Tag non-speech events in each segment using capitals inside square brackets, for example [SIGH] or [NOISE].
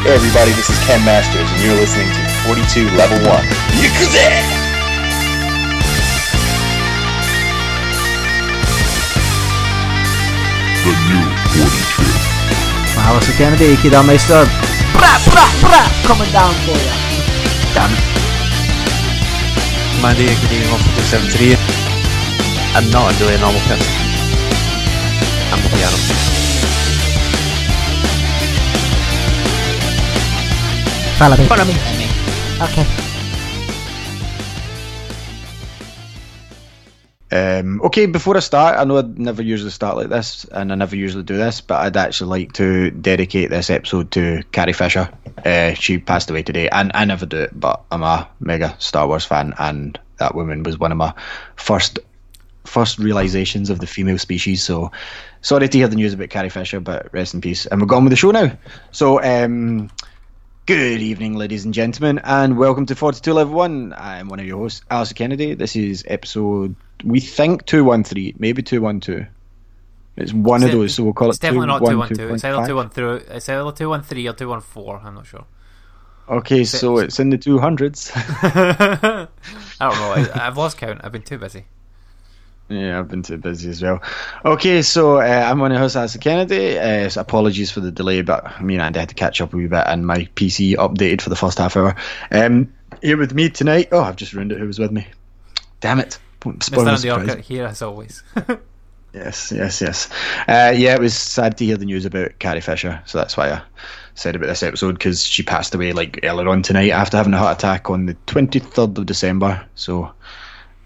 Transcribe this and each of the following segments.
Hey everybody, this is Ken Masters, and you're listening to 42 Level 1. The new forty-two. Alice Kennedy, Kid Meister. Bra, bra, bra, coming down for you. Damn it. Mandy getting off the 73. I'm not really a normal person. I'm a piano. Follow me. Follow me. Okay. Um, okay, before I start, I know I never usually start like this, and I never usually do this, but I'd actually like to dedicate this episode to Carrie Fisher. Uh, she passed away today, and I never do it, but I'm a mega Star Wars fan, and that woman was one of my first first realizations of the female species. So, sorry to hear the news about Carrie Fisher, but rest in peace. And we're gone with the show now. So, um, Good evening, ladies and gentlemen, and welcome to 42 Level 1. I'm one of your hosts, Alistair Kennedy. This is episode, we think 213, maybe 212. It's one of It's- those, so we'll call It's it definitely not 212, 212. It's either 2.5. 213 it's either 213 or 214. I'm not sure. Okay, so it's in the 200s. [LAUGHS] I don't know. I've lost count. I've been too busy. Yeah, I've been too busy as well. Okay, so uh, I'm of your hosts, Alistair Kennedy. Uh, so apologies for the delay, but me and Andy had to catch up a wee bit, and my PC updated for the first half hour. Um, here with me tonight, oh, I've just ruined it. Who was with me? Damn it. Surprise. Here as always. [LAUGHS] Yes, yes, yes. Uh, yeah, it was sad to hear the news about Carrie Fisher, so that's why I said about this episode because she passed away like earlier on tonight after having a heart attack on the twenty third of December. So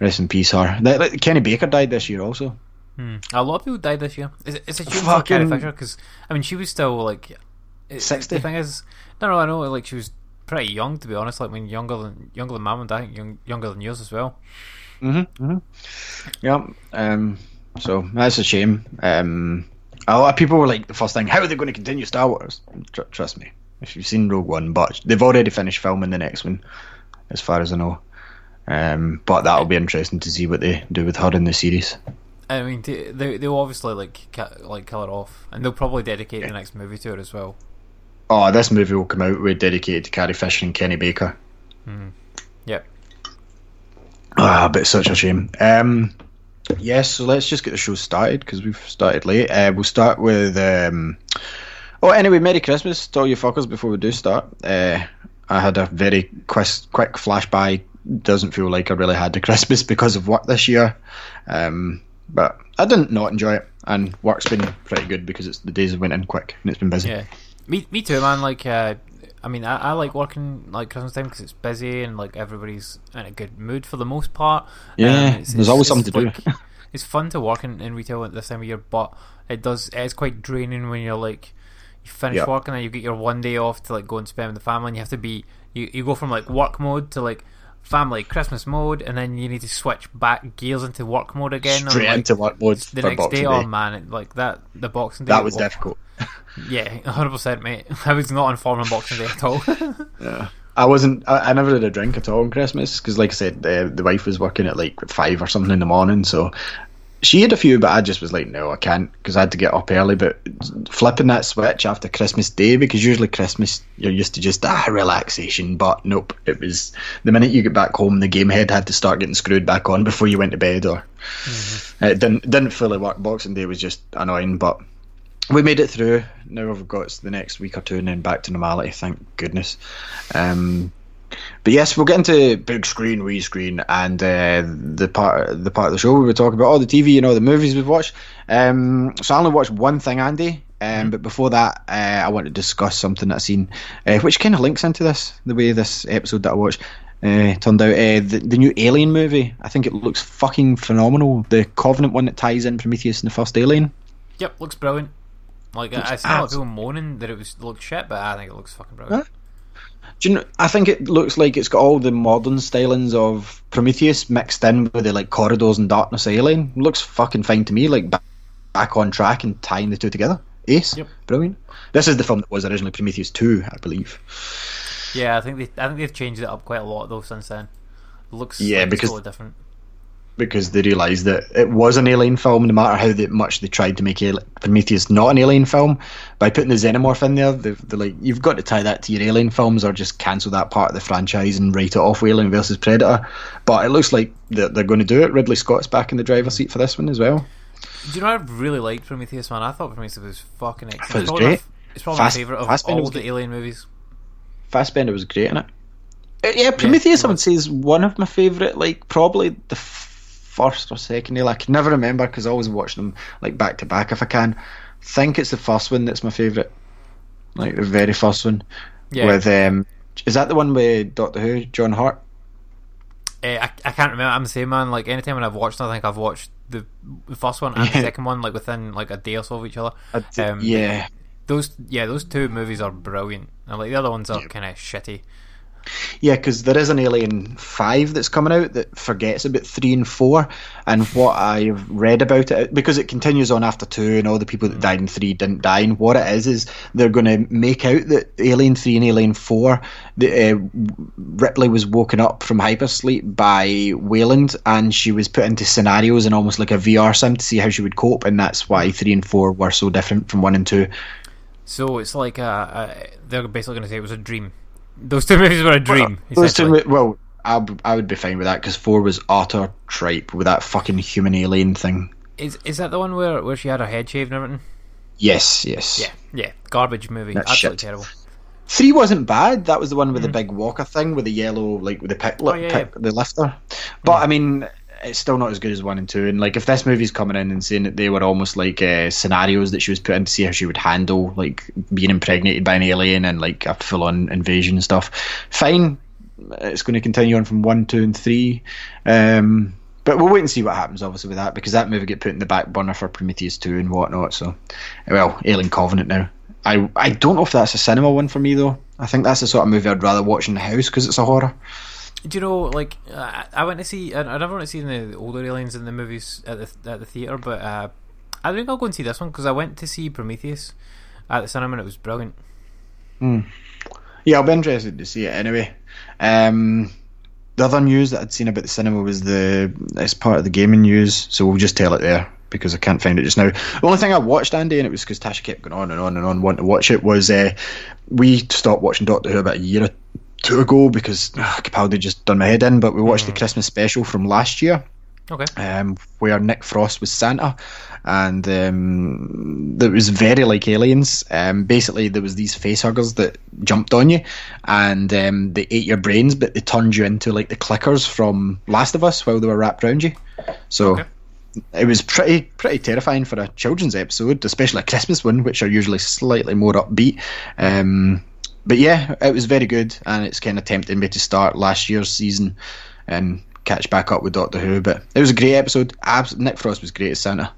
rest in peace, her. That- that- Kenny Baker died this year also. Hmm. A lot of people died this year. Is it, is it June for Fucking- Carrie? Because I mean, she was still like 60? The thing is, no, no, I know. Like she was pretty young to be honest. Like I mean, younger than younger than Mum and I think young, younger than yours as well. Mm-hmm. mm-hmm. Yeah. Um. So that's a shame. Um. A lot of people were like, the first thing, how are they going to continue Star Wars? Tr- trust me, if you've seen Rogue One, but they've already finished filming the next one, as far as I know. Um. But that'll be interesting to see what they do with her in the series. I mean, they they they'll obviously like like kill her off, and they'll probably dedicate the next movie to her as well. Oh, this movie will come out with dedicated to Carrie Fisher and Kenny Baker. Yep. Ah, but it's such a shame. Um, yes, so let's just get the show started because we've started late. Uh, we'll start with. Um, oh, anyway, Merry Christmas to all you fuckers before we do start. Uh, I had a very quick, flash flashby. Doesn't feel like I really had a Christmas because of work this year. Um, but I didn't not enjoy it, and work's been pretty good because it's the days have went in quick and it's been busy. Yeah, me me too, man. Like, uh, I mean, I, I like working like Christmas time because it's busy and like everybody's in a good mood for the most part. Yeah, it's- there's it's- always it's, something to do. it's fun to work in, in retail at this time of year, but it does it's quite draining when you're like you finish work and then you get your one day off to like go and spend with the family, and you have to be you you go from like work mode to like family Christmas mode, and then you need to switch back gears into work mode again. and, Straight like, into work mode the for next day, Day. oh man, like that the Boxing Day that was difficult. [LAUGHS] yeah, [LAUGHS] hundred percent, mate. [LAUGHS] I was not on form on Boxing Day at all. yeah. I wasn't. I, I never had a drink at all on Christmas because, like I said, the the wife was working at like five or something in the morning, so she had a few, but I just was like, no, I can't because I had to get up early. But flipping that switch after Christmas Day, because usually Christmas you're used to just ah relaxation, but nope, it was the minute you get back home, the game head had to start getting screwed back on before you went to bed, or it didn't didn't fully work. Boxing Day was just annoying, but we made it through. Now we've got the next week or two and then back to normality. Thank goodness. Um, but yes, we'll get into big screen, wee screen, and uh, the part the part of the show we were talking about all the TV and all the movies we've watched. Um, so I only watched one thing, Andy. Um, But before that, uh, I want to discuss something that I've seen, uh, which kind of links into this, the way this episode that I watched uh, turned out. Uh, the, the new Alien movie, I think it looks fucking phenomenal. The Covenant one that ties in Prometheus and the first Alien. yep, looks brilliant. Like I, I saw a lot of people moaning that it was looked shit, but I think it looks fucking brilliant. Do you know, I think it looks like it's got all the modern stylings of Prometheus mixed in with the like corridors and darkness alien. Looks fucking fine to me, like ba- back on track and tying the two together. Ace, Yep. brilliant. This is the film that was originally Prometheus two, I believe. Yeah, I think they I think they've changed it up quite a lot though since then. It looks Yeah, like because- totally different. Because they realised that it was an alien film, no matter how they, much they tried to make al- Prometheus not an alien film. By putting the xenomorph in there, they're, they're like, you've got to tie that to your alien films, or just cancel that part of the franchise and write it off Alien versus Predator. But it looks like they're, they're going to do it. Ridley Scott's back in the driver's seat for this one as well. Do you know I really liked Prometheus man? I thought Prometheus was fucking excellent. It was It's probably great. My, it's probably Fast- my favourite of Fassbender all the good. alien movies. Fassbender was great in it. Uh, yeah, Prometheus, he I would say, is one of my favourite. Like probably the f- first or second. Alien. I can never remember because I always watch them like back to back if I can. think it's the first one that's my favourite. Like the very first one Yeah. with um, is that the one with Doctor Who, John Hurt? Eh, I, I can't remember. I'm the same man. Like anytime when I've watched, I think I've watched the, the first one and the second one like within like a day or so of each other. Um, yeah, Those yeah, those two movies are brilliant. And like the other ones are kind of shitty. Yeah, because there is an Alien Five that's coming out that forgets about three and four, and what I've read about it because it continues on after two, and all the people that died in three didn't die. And what it is is they're going to make out that Alien Three and Alien Four, the, uh, Ripley was woken up from hypersleep by Weyland, and she was put into scenarios and almost like a VR sim to see how she would cope, and that's why three and four were so different from one and two. So it's like uh, uh they're basically going to say it was a dream. Those two movies were a dream. Those two, essentially. mo- well, I, b- I would be fine with that because four was utter tripe with that fucking human alien thing. Is is that the one where, where she had her head shaved and everything? Yes, yes. Yeah, yeah. Garbage movie. That's Absolutely shit. terrible. Three wasn't bad. That was the one with the big walker thing with the yellow, like with the pick, Hmm. Oh, yeah, pick the lifter. But I mean, it's still not as good as one and two. And like, if this movie's coming in and saying that they were almost like uh, scenarios that she was put in to see how she would handle like being impregnated by an alien and like a full-on invasion and stuff, fine. It's going to continue on from one, two, and three. Um, but we'll wait and see what happens, obviously, with that because that movie get put in the back burner for Prometheus two and whatnot. So, well, Alien Covenant now. I I don't know if that's a cinema one for me though. I think that's the sort of movie I'd rather watch in the house because it's a horror. Do you know, like, I, I went to see, I, I never went to see the older aliens in the movies at the at the theater, but uh, I think I'll go and see this one because I went to see Prometheus at the cinema and it was brilliant. Yeah, I'll be interested to see it anyway. Um, the other news that I'd seen about the cinema was the it's part of the gaming news, so we'll just tell it there because I can't find it just now. The only thing I watched, Andy, and it was because Tasha kept going on and on and on wanting to watch it, was uh, we stopped watching Doctor Who about a year two ago because ugh, Capaldi just done my head in. But we watched the Christmas special from last year Okay. um, where Nick Frost was Santa, and um, that was very like aliens. Um, basically, there was these facehuggers that jumped on you, and um, they ate your brains, but they turned you into like the clickers from Last of Us while they were wrapped around you. So. Okay. It was pretty pretty terrifying for a children's episode, especially a Christmas one, which are usually slightly more upbeat. Um, but yeah, it was very good, and it's kind of tempting me to start last year's season and catch back up with Doctor Who. But it was a great episode. Abs- Nick Frost was great as Santa.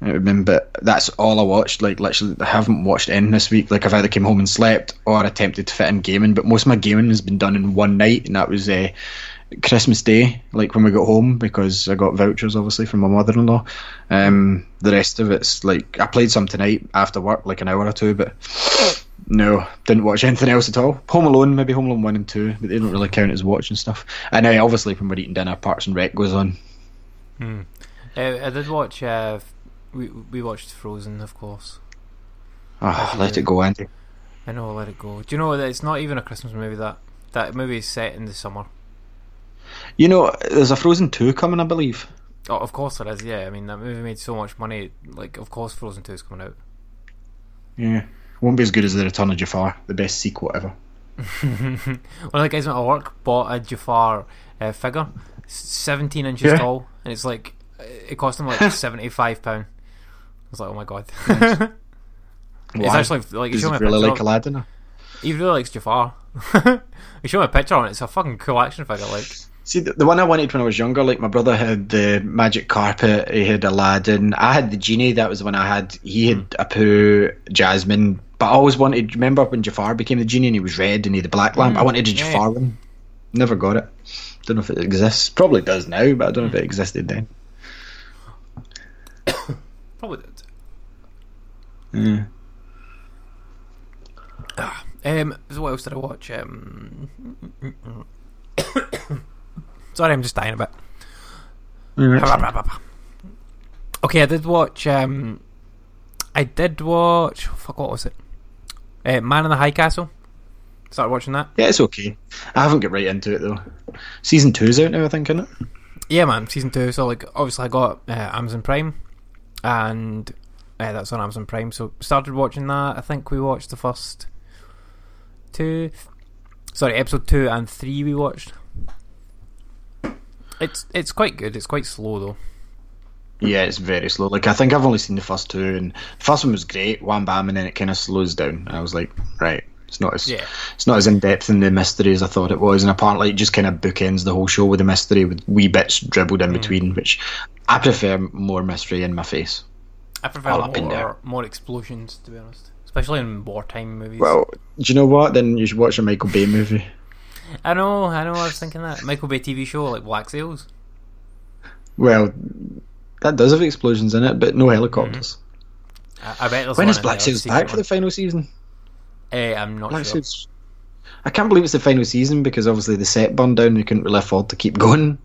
I remember that's all I watched. Like literally, I haven't watched in this week. Like I've either came home and slept or attempted to fit in gaming. But most of my gaming has been done in one night, and that was uh, Christmas Day. Like when we got home, because I got vouchers obviously from my mother-in-law. Um, the rest of it's like I played some tonight after work, like an hour or two, but. No, didn't watch anything else at all. Home Alone, maybe Home Alone one and two, but they don't really count as watching stuff. And uh, obviously, when we're eating dinner, Parks and Rec goes on. Uh, I did watch, uh, we, we watched Frozen, of course. Ah, Actually, let it go, Andy. I know, let it go. Do you know that it's not even a Christmas movie, that? That movie is set in the summer. You know, there's a Frozen two coming, I believe. Oh, of course there is. yeah. I mean, that movie made so much money. Like, of course Frozen 2 is coming out. Yeah, won't be as good as the Return of Jafar, the best sequel ever. One of the guys at work bought a Jafar uh, figure, 17 inches Yeah. tall, and it's like, it cost him like [LAUGHS] £75. I was like, oh my god. [LAUGHS] it's Why? actually, like, you Does show me a really picture. like Aladdin? He really likes Jafar. [LAUGHS] you show me a picture on it, it's a fucking cool action figure. Like, See, the, the one I wanted when I was younger, like my brother had the magic carpet, he had Aladdin. I had the genie, that was the one I had. He had a Abu, Jasmine. But I always wanted, remember when Jafar became the genie and he was red and he had the black lamp? I wanted a yeah. Jafar one. Never got it. Don't know if it exists. Probably does now, but I don't know if it existed then. [COUGHS] Probably did. Yeah. Um, so what else did I watch? Um, [COUGHS] [COUGHS] sorry, I'm just dying a bit. Okay, I did watch. Um, I did watch. Fuck, what was it? Uh, Man in the High Castle. Started watching that. Yeah, it's okay. I haven't got right into it though. Season two's out now, I think, isn't it? Yeah, man, season two. So like, obviously, I got uh, Amazon Prime, and uh, that's on Amazon Prime. So started watching that. I think we watched the first two. Sorry, episode two and three we watched. It's it's quite good. It's quite slow though. Yeah, it's very slow. Like I think I've only seen the first two, and the first one was great, wham bam, and then it kind of slows down. And I was like, right, it's not as Yeah. it's not as in depth in the mystery as I thought it was, and apparently it just kind of bookends the whole show with the mystery with wee bits dribbled in mm. between, which I prefer more mystery in my face. I prefer All more more explosions to be honest, especially in wartime movies. Well, do you know what? Then you should watch a Michael Bay movie. I know, I know. I was thinking that Michael Bay TV show like Black Sails. Well, that does have explosions in it, but no helicopters. I, I bet there's When is Black Sails back for the final season? Eh, I'm not Black sure. Sails. I can't believe it's the final season because obviously the set burned down. and They couldn't really afford to keep going.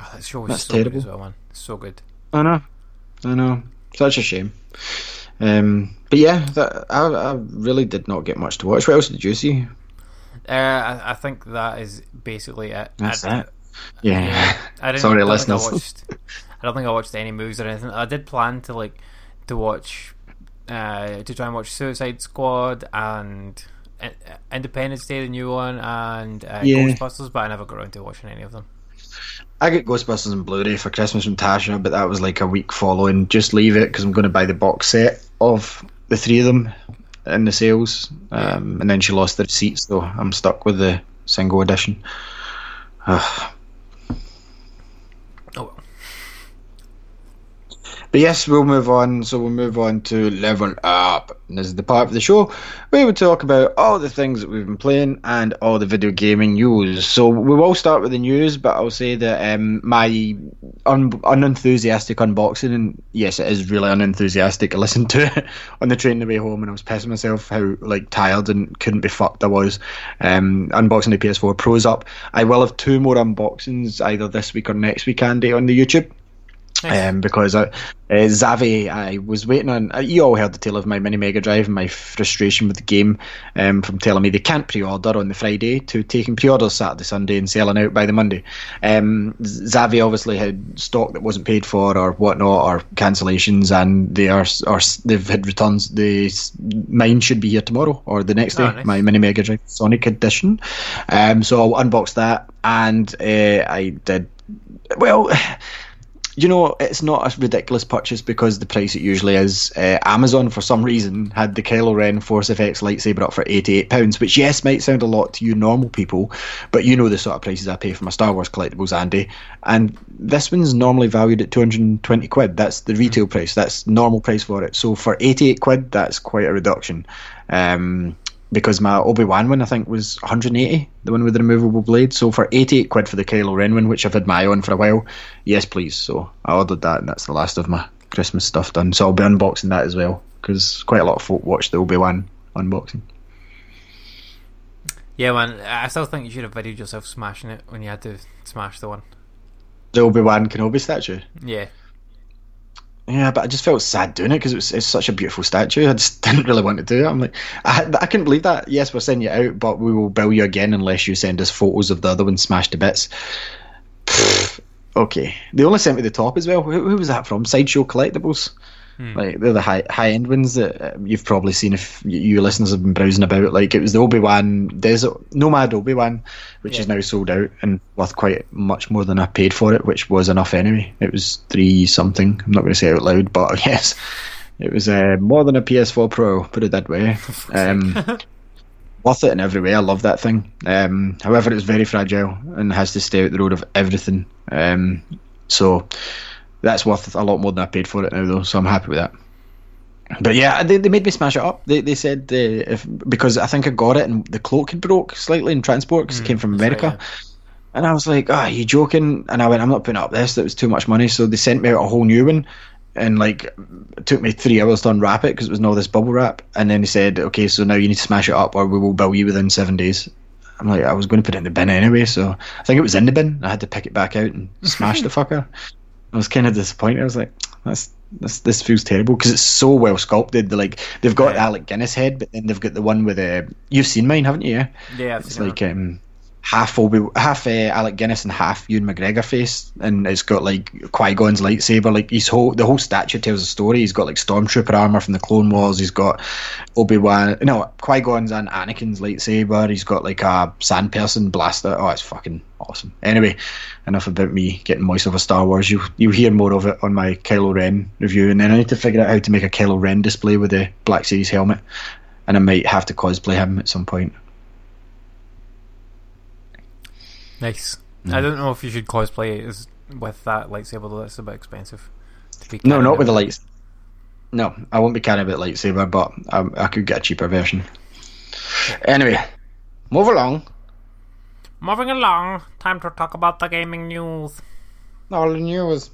Oh, that show was That's so good terrible. as well, man. So good. I know, I know. Such a shame. Um, but yeah, that, I, I really did not get much to watch. What else did you see? Uh, I, I think that is basically it. That's I, it. Yeah. I didn't, Sorry, I don't think I listeners. watched. I don't think I watched any movies or anything. I did plan to like to watch, uh, to try and watch Suicide Squad and uh, Independence Day, the new one, and uh, Yeah. Ghostbusters, but I never got around to watching any of them. I get Ghostbusters and Blu-ray for Christmas from Tasha, but that was like a week following. Just leave it because I'm going to buy the box set of the three of them in the sales. Um, and then she lost the receipts, so I'm stuck with the single edition. [SIGHS] Ugh. Oh well. But yes, we'll move on. So we'll move on to Level Up. And this is the part of the show where we talk about all the things that we've been playing and all the video gaming news. So we will start with the news, but I'll say that um, my un- unenthusiastic unboxing, and yes, it is really unenthusiastic. I listened to it [LAUGHS] on the train the way home and I was pissing myself how like tired and couldn't be fucked I was. Um, unboxing the PS4 Pros up. I will have two more unboxings either this week or next week, Andy, on the YouTube um, because I, uh, Zavvi, I was waiting on. Uh, you all heard the tale of my mini Mega Drive and my frustration with the game um, from telling me they can't pre-order on the Friday to taking pre-orders Saturday, Sunday, and selling out by the Monday. Um, Zavvi obviously had stock that wasn't paid for or whatnot or cancellations, and they are or they've had returns. The mine should be here tomorrow or the next day. Oh, nice. My mini Mega Drive Sonic Edition. Um, so I'll unbox that, and uh, I did well you know, it's not a ridiculous purchase because the price it usually is. Uh, Amazon, for some reason, had the Kylo Ren Force FX lightsaber up for £88, which, yes, might sound a lot to you normal people, but you know the sort of prices I pay for my Star Wars collectibles, Andy. And this one's normally valued at 220 quid. That's the retail price. That's normal price for it. So for 88 quid, that's quite a reduction. Um, because my Obi Wan one I think was 180, the one with the removable blade. So for 88 quid for the Kylo Ren one, which I've had my eye on for a while, yes please. So I ordered that, and that's the last of my Christmas stuff done. So I'll be unboxing that as well because quite a lot of folk watched the Obi Wan unboxing. Yeah, man. I still think you should have videoed yourself smashing it when you had to smash the one. The Obi Wan Kenobi statue. Yeah. Yeah, but I just felt sad doing it because it was it's such a beautiful statue. I just [LAUGHS] didn't really want to do it. I'm like, I, I couldn't believe that. Yes, we're sending you out, but we will bill you again unless you send us photos of the other one smashed to bits. [SIGHS] Okay, they only sent me the top as well. Who, who was that from? Sideshow Collectibles. Like they're the high high end ones that uh, you've probably seen if you listeners have been browsing about. Like it was the Obi Wan Desert Nomad Obi Wan, which is now sold out and worth quite much more than I paid for it, which was enough anyway. It was three something. I'm not going to say it out loud, but [LAUGHS] yes, it was uh, more than a PS4 Pro. Put it that way. [LAUGHS] Um, worth it in every way. I love that thing. Um, however, it's very fragile and has to stay out the road of everything. Um, so that's worth a lot more than I paid for it now, though. So I'm happy with that. But yeah, they, they made me smash it up. They they said uh, if because I think I got it and the cloak had broke slightly in transport because it came from Mm, America. And I was like, "Ah, you joking?" And I went, "I'm not putting up this. That was too much money." So they sent me out a whole new one, and like, it took me three hours to unwrap it because it was all this bubble wrap. And then he said, "Okay, so now you need to smash it up, or we will bill you within seven days." I'm like, I was going to put it in the bin anyway, so I think it was in the bin. I had to pick it back out and smash the [LAUGHS] fucker. I was kind of disappointed. I was like, "That's this. This feels terrible because it's so well sculpted. They're like they've got Yeah. Alec Guinness head, but then they've got the one with uh, you've seen mine, haven't you? Yeah, I've It's like that. um, half Obi, half uh, Alec Guinness and half Ewan McGregor face, and it's got like Qui Gon's lightsaber. Like his whole the whole statue tells a story. He's got like stormtrooper armor from the Clone Wars. He's got Obi Wan, no Qui Gon's and Anakin's lightsaber. He's got like a sand person blaster. Oh, it's fucking awesome. Anyway, enough about me getting moist over Star Wars. You you hear more of it on my Kylo Ren review, and then I need to figure out how to make a Kylo Ren display with the Black Series helmet, and I might have to cosplay him at some point. Nice. I don't know if you should cosplay it as with that lightsaber though. That's a bit expensive. To be No, carrying not with the it. lights. No, I won't be carrying a bit lightsaber, but um, I could get a cheaper version. Anyway, move along. Moving along, time to talk about the gaming news. All the news.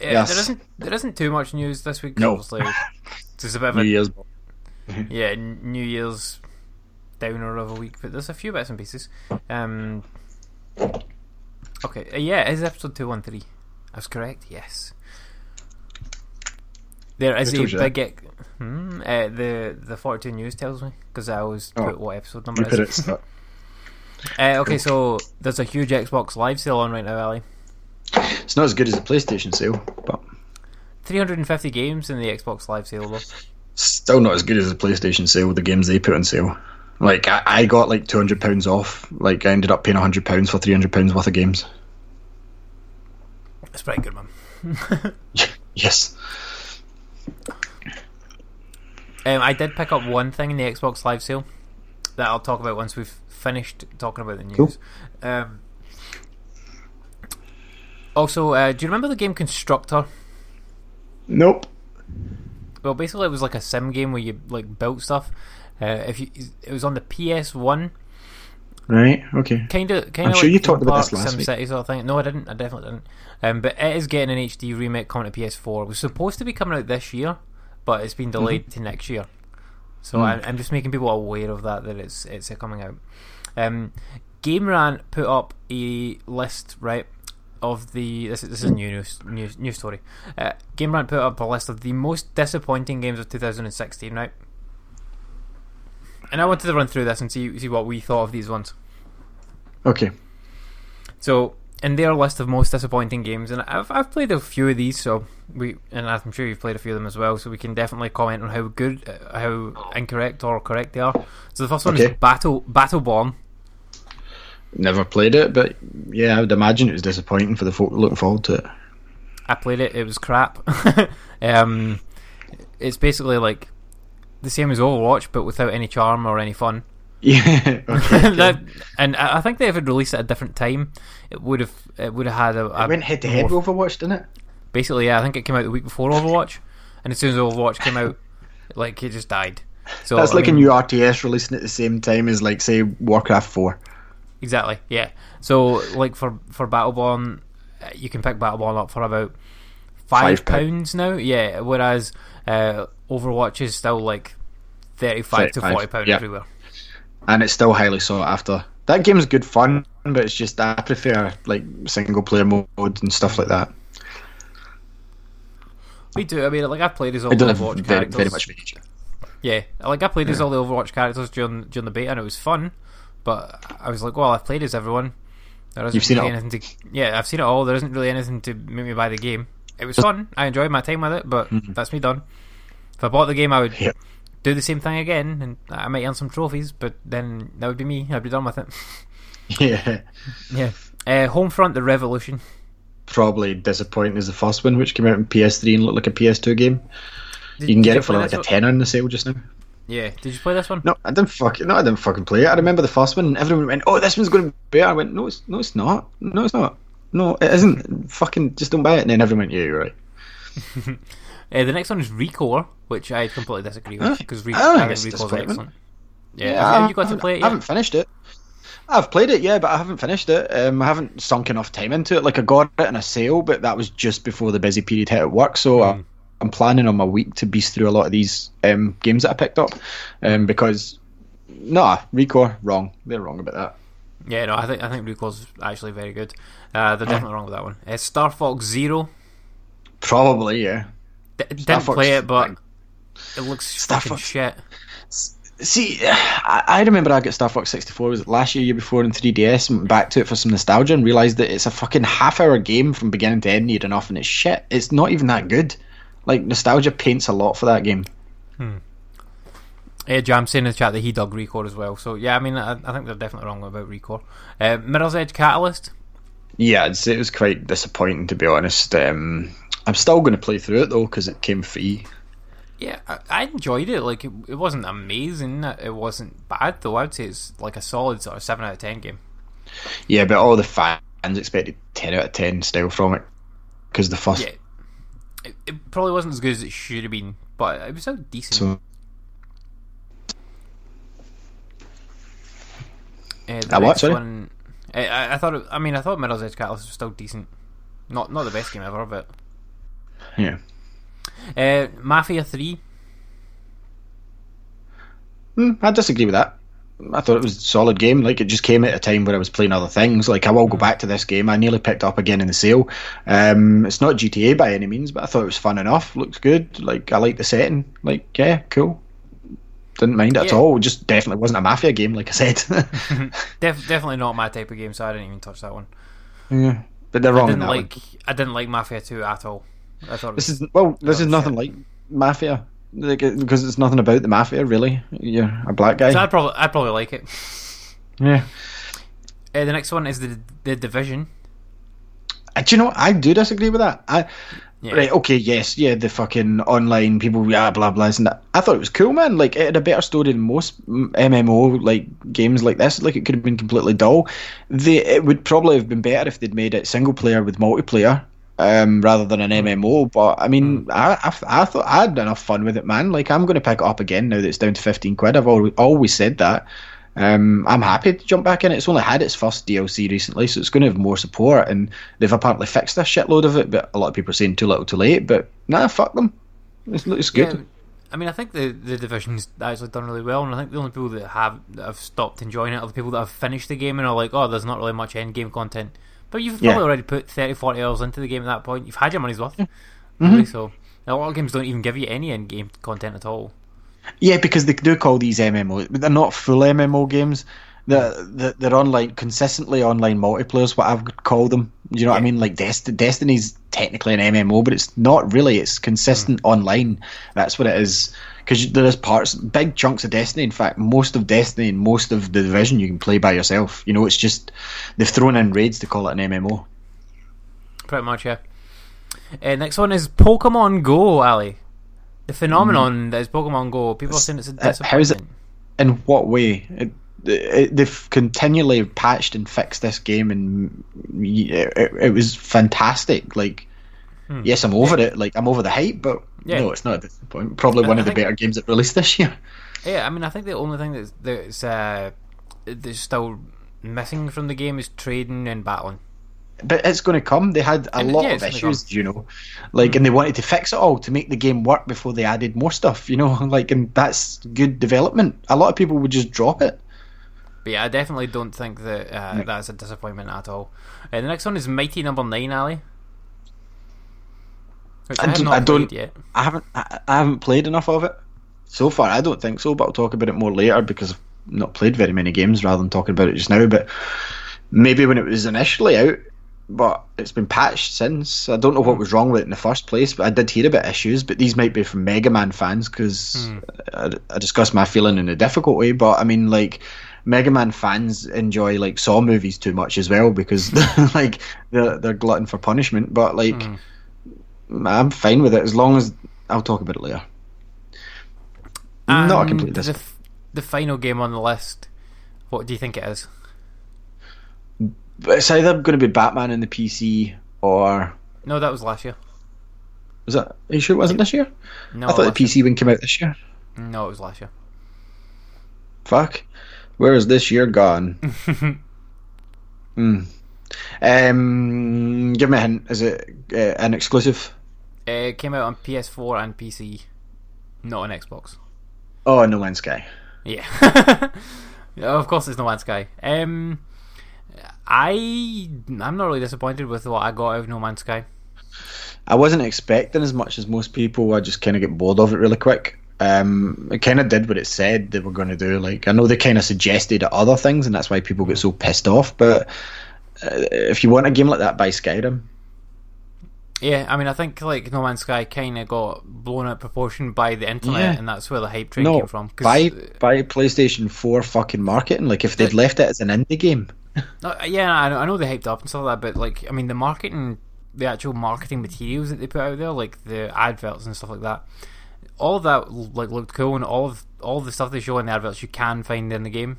Yeah, Yes. there isn't there isn't too much news this week. No. obviously. [LAUGHS] It's a bit of a, New Year's. yeah New Year's downer of a week, but there's a few bits and pieces. Um, okay, uh, yeah, it is episode two one three. I was correct. Yes, there is a you big. ex- Hmm, uh, the the forty two news tells me because I always Oh. put what episode number You it put is. it. Uh, okay, so there's a huge Xbox Live sale on right now, Ali. It's not as good as the PlayStation sale, but 350 games in the Xbox Live sale, though. still not as good as the PlayStation sale with the games they put on sale. Like I, I got like two hundred pounds off. Like I ended up paying hundred pounds for three hundred pounds worth of games. That's pretty good, man. [LAUGHS] Yes. Um, I did pick up one thing in the Xbox Live sale that I'll talk about once we've finished talking about the news. Um, also, uh, do you remember the game Constructor? Nope. Well, basically, it was like a sim game where you like built stuff. Uh, if you, it was on the PS One, Right. Okay. kind of, kind I'm of. sure like you talked about this last week. SimCity sort of thing. No, I didn't. I definitely didn't. Um, but it is getting an HD remake coming to PS4. It was supposed to be coming out this year, but it's been delayed Mm-hmm. to next year. So Hmm. I'm, I'm just making people aware of that that it's it's coming out. Um, Game Rant put up a list right of the this is, this is a new news news, news story. Uh, Game Rant put up a list of the most disappointing games of 2016. Right. And I wanted to run through this and see see what we thought of these ones. Okay. So in their list of most disappointing games, and I've I've played a few of these, so we and I'm sure you've played a few of them as well, so we can definitely comment on how good, uh, how incorrect or correct they are. So the first one Okay. is Battle Battleborn. Never played it, but yeah, I would imagine it was disappointing for the folk looking forward to it. I played it; it was crap. [LAUGHS] um, it's basically like the same as Overwatch, but without any charm or any fun. [LAUGHS] Yeah. [LAUGHS] Okay. That- and I I think they if it released at a different time, it would have it would have had a, a it went head to head with Overwatch, didn't it? basically, yeah, I think it came out the week before Overwatch, and as soon as Overwatch came out, like it just died. So That's I like mean, a new RTS releasing at the same time as, like, say, Warcraft Four. exactly, yeah. So like for for Battleborn, uh, you can pick Battleborn up for about five Five pound. pounds now. Yeah, whereas uh, Overwatch is still like thirty-five to forty pound yeah. everywhere. and it's still highly sought after. That game's good fun, but it's just I prefer like single player mode and stuff like that. Me too. I mean, like I've played as all the Overwatch very, characters. very much. Yeah, like I played as all the Overwatch characters during during the beta, and it was fun. But I was like, well, I've played as everyone. There isn't You've seen it really anything to. Yeah, I've seen it all. There isn't really anything to make me buy the game. It was fun. I enjoyed my time with it, but hmm. that's me done. If I bought the game, I would do the same thing again, and I might earn some trophies. But then that would be me. I'd be done with it. Yeah, [LAUGHS] yeah. Uh, Homefront: The Revolution. probably disappointing as the first one, which came out on PS3 and looked like a PS2 game. Did- You can get it for like a tenner in the sale just now. Yeah. Did you play this one? No, I didn't fucking no, I didn't fucking play it. I remember the first one, and everyone went, "Oh, this one's going to be better." I went, "No, it's no, it's not. No, it's not. No, it isn't. Fucking just don't buy it." And then everyone went, "Yeah, you're right." [LAUGHS] Uh, the next one is Recore, which I completely disagree with because Re- I don't think think Recore's excellent. Yeah, have you got to play it I haven't finished it. I've played it, yeah, but I haven't finished it. Um, I haven't sunk enough time into it. Like I got it in a sale, but that was just before the busy period hit at work. So Hmm. I, I'm planning on my week to beast through a lot of these um, games that I picked up, um, because nah, Recore wrong. They're wrong about that. Yeah, no, I think I think Recore's actually very good. Uh, they're definitely wrong with that one. Uh, Star Fox Zero. Probably, yeah. D- didn't Fox- play it, but it looks Star fucking Fox- shit. See, [SIGHS] I, I remember I got Star Fox 64 was it last year, year before in 3DS, and went back to it for some nostalgia and realised that it's a fucking half hour game from beginning to end near enough, and it's shit. It's not even that good. Like, nostalgia paints a lot for that game. Yeah, Jam saying in the chat that he dug Recore as well. So yeah, I mean, I, I think they're definitely wrong about Recore. Uh, Mirror's Edge Catalyst. Yeah, it's, it was quite disappointing to be honest. Um, I'm still going to play through it though because it came free. Yeah, I, I enjoyed it. Like it, it wasn't amazing. It wasn't bad though. I'd say it's like a solid sort of seven out of ten game. Yeah, but all the fans expected 10 out of 10 style from it because the first. Yeah, it, it probably wasn't as good as it should have been, but it was still decent. So Uh, the what, next sorry? one, I, I, I thought. It, I mean, I thought Mirror's Edge Catalyst was still decent. Not not the best game ever, but yeah, uh, Mafia Three. Hmm, I disagree with that. I thought it was a solid game. Like it just came at a time where I was playing other things. Like I will go back to this game. I nearly picked up again in the sale. Um, it's not GTA by any means, but I thought it was fun enough. Looks good. Like I like the setting. Like yeah, cool. Didn't mind it at Yeah. all. Just definitely wasn't a mafia game, like I said. [LAUGHS] [LAUGHS] Def, definitely not my type of game, so I didn't even touch that one. yeah, but they're wrong in didn't that like. one. I didn't like Mafia Two at all. I thought This is well, this is nothing shit. like mafia. Like, because it's nothing about the mafia, really. You're a black guy. so I'd probably I'd probably like it. yeah. Uh, the next one is the the Division. Uh, Do you know? what? I do disagree with that. I Yeah. right, okay, yes, yeah, the fucking online people, yeah, blah blah, and that. I thought it was cool, man. Like it had a better story than most mm, MMO like games like this. Like it could have been completely dull. They it would probably have been better if they'd made it single player with multiplayer. Um, rather than an MMO, but I mean, I, I I thought I had enough fun with it, man. Like I'm going to pick it up again now that it's down to fifteen quid. I've always, always said that. Um, I'm happy to jump back in. It's only had its first DLC recently, so it's going to have more support. And they've apparently fixed a shitload of it, but a lot of people are saying too little, too late. But nah, fuck them. It's, it's good. Yeah, I mean, I think the the division's actually done really well, and I think the only people that have that have stopped enjoying it are the people that have finished the game and are like, oh, there's not really much end game content. But you've Yeah. probably already put 30, 40 hours into the game at that point. You've had your money's worth, Mm-hmm. really. So a lot of games don't even give you any end game content at all. Yeah, because they do call these MMO, but they're not full MMO games. They're, they're, they're online, consistently online multiplayers, what I would call them. You know what I mean? Like Dest- Destiny's technically an MMO, but it's not really. It's consistent online. That's what it is. Because there is parts, big chunks of Destiny. In fact, most of Destiny and most of the Division you can play by yourself. You know, it's just they've thrown in raids to call it an MMO. Pretty much, yeah. Uh, next one is Pokemon Go, Ali. The phenomenon that is Pokemon Go. People are saying it's a Uh, how's it- in what way? It, it, they've continually patched and fixed this game, and it, it was fantastic. Like, yes, I'm over it. Like, I'm over the hype, but Yeah. no, it's not a disappointment. Probably I- one I of the better games that released this year. Yeah, I mean, I think the only thing that's that's uh, that's still missing from the game is trading and battling. But it's going to come. They had a And, lot yeah, of issues, you know, like, and they wanted to fix it all to make the game work before they added more stuff, you know, [LAUGHS] like, and that's good development. A lot of people would just drop it. But yeah, I definitely don't think that uh, that's a disappointment at all. Uh, the next one is Mighty Number Nine, Ali. Which I, I don't- I don't-. I haven't I, I haven't played enough of it so far. I don't think so, but I'll talk about it more later because I've not played very many games rather than talking about it just now. But maybe when it was initially out, but it's been patched since. I don't know what hmm. was wrong with it in the first place, but I did hear about issues. But these might be from Mega Man fans because hmm. I, I discussed my feeling in a difficult way. But I mean, like. Mega Man fans enjoy like Saw movies too much as well because [LAUGHS] like they're they're glutton for punishment. But like hmm. I'm fine with it as long as I'll talk about it later. Not a complete the, f- the final game on the list. What do you think it is? It's either going to be Batman in the PC or No, that was last year. was that? Are you sure it wasn't this year? No, I thought the year. PC one came out this year. No, it was last year. Fuck. Where is this year gone? [LAUGHS] Hmm. Um, give me a hint. Is it uh, an exclusive? It came out on PS4 and PC, not on Xbox. Oh, No Man's Sky. Yeah. [LAUGHS] Of course, it's No Man's Sky. Um, I I'm not really disappointed with what I got out of No Man's Sky. I wasn't expecting as much as most people. I just kind of get bored of it really quick. Um, it kind of did what it said they were going to do. Like I know they kind of suggested other things, and that's why people get so pissed off. But uh, if you want a game like that, buy Skyrim. Yeah, I mean, I think like No Man's Sky kind of got blown out of proportion by the internet, Yeah. and that's where the hype train No, came from. 'Cause, buy by PlayStation Four fucking marketing. Like if they'd left it as an indie game. [LAUGHS] No, yeah, I know, I know they hyped up and stuff like that, but like, I mean, the marketing, the actual marketing materials that they put out there, like the adverts and stuff like that, all of that like looked cool, and all of all of the stuff they show in the adverts you can find in the game.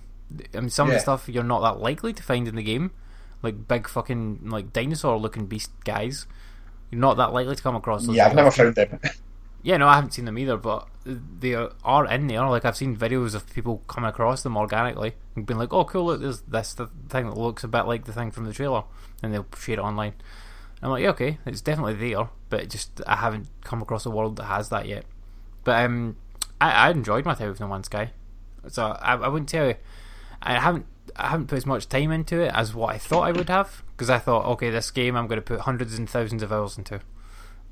I mean, some of the stuff you're not that likely to find in the game, like big fucking like dinosaur looking beast guys. You're not that likely to come across. Those never found them. [LAUGHS] Yeah, no, I haven't seen them either, but they are in there. Like I've seen videos of people coming across them organically and being like, "Oh, cool! Look, there's this the thing that looks a bit like the thing from the trailer," and they'll share it online. I'm like, yeah, okay, it's definitely there, but it just I haven't come across a world that has that yet. But um, I, I enjoyed my time with No Man's Sky, so I, I wouldn't tell you I haven't I haven't put as much time into it as what I thought I would have because I thought, okay, this game I'm going to put hundreds and thousands of hours into,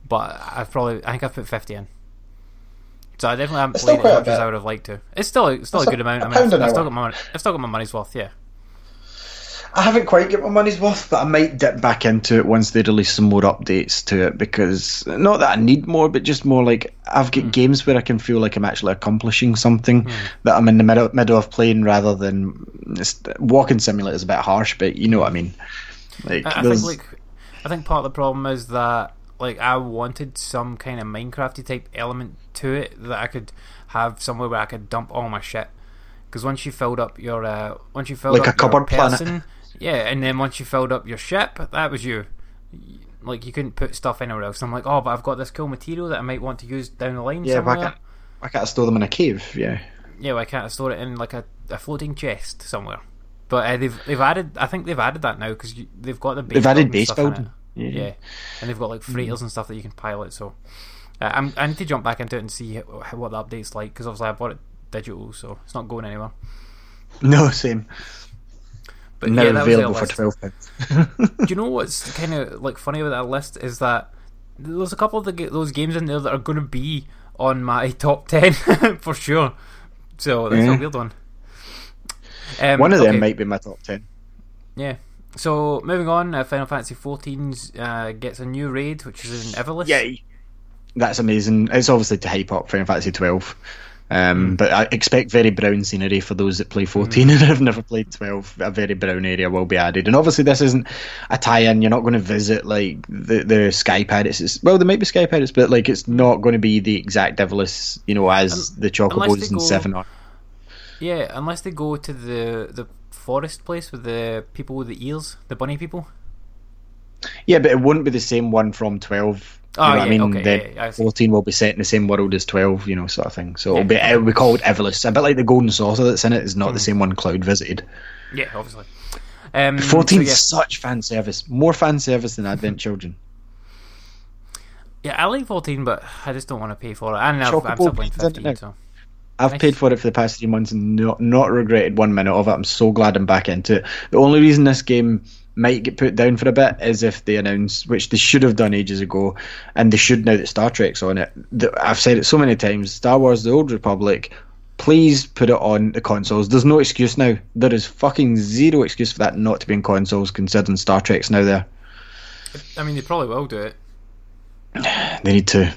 but I've probably I think I've put fifty in. So I definitely haven't It's played it as much as. I would have liked to. It's still it's still It's a good amount. I mean, I've, I've still got my money, I've still got my money's worth. Yeah. I haven't quite get my money's worth, but I might dip back into it once they release some more updates to it because not that I need more, but just more like I've got games where I can feel like I'm actually accomplishing something that I'm in the middle middle of playing rather than walking simulator is a bit harsh, but you know what I mean. Like I, I think like I think part of the problem is that like I wanted some kind of Minecrafty type element to it that I could have somewhere where I could dump all my shit. Because once you filled up your uh, once you filled Like up a cupboard your planet. Yeah, and then once you filled up your ship, that was you. Like you couldn't put stuff anywhere else. I'm like, oh, but I've got this cool material that I might want to use down the line yeah, why somewhere. can't, why can't I store them in a cave? Yeah. Yeah, why can't I store it in like a, a floating chest somewhere? But uh, they've they've added. I think they've added that now because they've got the base They've added base building. Yeah. Yeah, and they've got like freighters and stuff that you can pilot. So uh, I'm, I need to jump back into it and see how- what the update's like because obviously I bought it digital, so it's not going anywhere. No, same. But now yeah, that was available for twelve pounds. [LAUGHS] Do you know what's kind of like funny about that list is that there's a couple of the, those games in there that are going to be on my [LAUGHS] top ten [LAUGHS] for sure. So that's Yeah. a weird one. Um, One of them okay. might be my top ten. Yeah. So moving on, uh, Final Fantasy 14's uh, gets a new raid, which is in Ivalice. Yay! That's amazing. It's obviously to hype up Final Fantasy twelve. Um, hmm. But I expect very brown scenery for those that play 14 hmm. and [LAUGHS] have never played 12. A very brown area will be added. And obviously, this isn't a tie in. You're not going to visit like the, the Sky Pirates. It's, well, there might be Sky Pirates, but like it's not going to be the exact Ivalice, you know, as um, the unless they Chocobos and Seven are. Yeah, unless they go to the the forest place with the people with the ears, the bunny people. Yeah, but it wouldn't be the same one from 12. You Oh, yeah, I mean? okay, yeah, yeah, I 14 will be set in the same world as 12, you know, sort of thing. So it'll, be, it'll be called Ivalice. A bit like the Golden Saucer that's in it is not Hmm. the same one Cloud visited. Yeah, obviously. Um, 14 so such fan service. More fan service than Advent Children. yeah, I like 14, but I just don't want to pay for it. And I've, I'm still playing 15, so I've Nice. paid for it for the past three months and not, not regretted one minute of it. I'm so glad I'm back into it. The only reason this game might get put down for a bit is if they announce, which they should have done ages ago, and they should now that Star Trek's on it. I've said it so many times Star Wars The Old Republic, please put it on the consoles. There's no excuse now. There is fucking zero excuse for that not to be in consoles, considering Star Trek's now there. I mean they probably will do it. [SIGHS] They need to.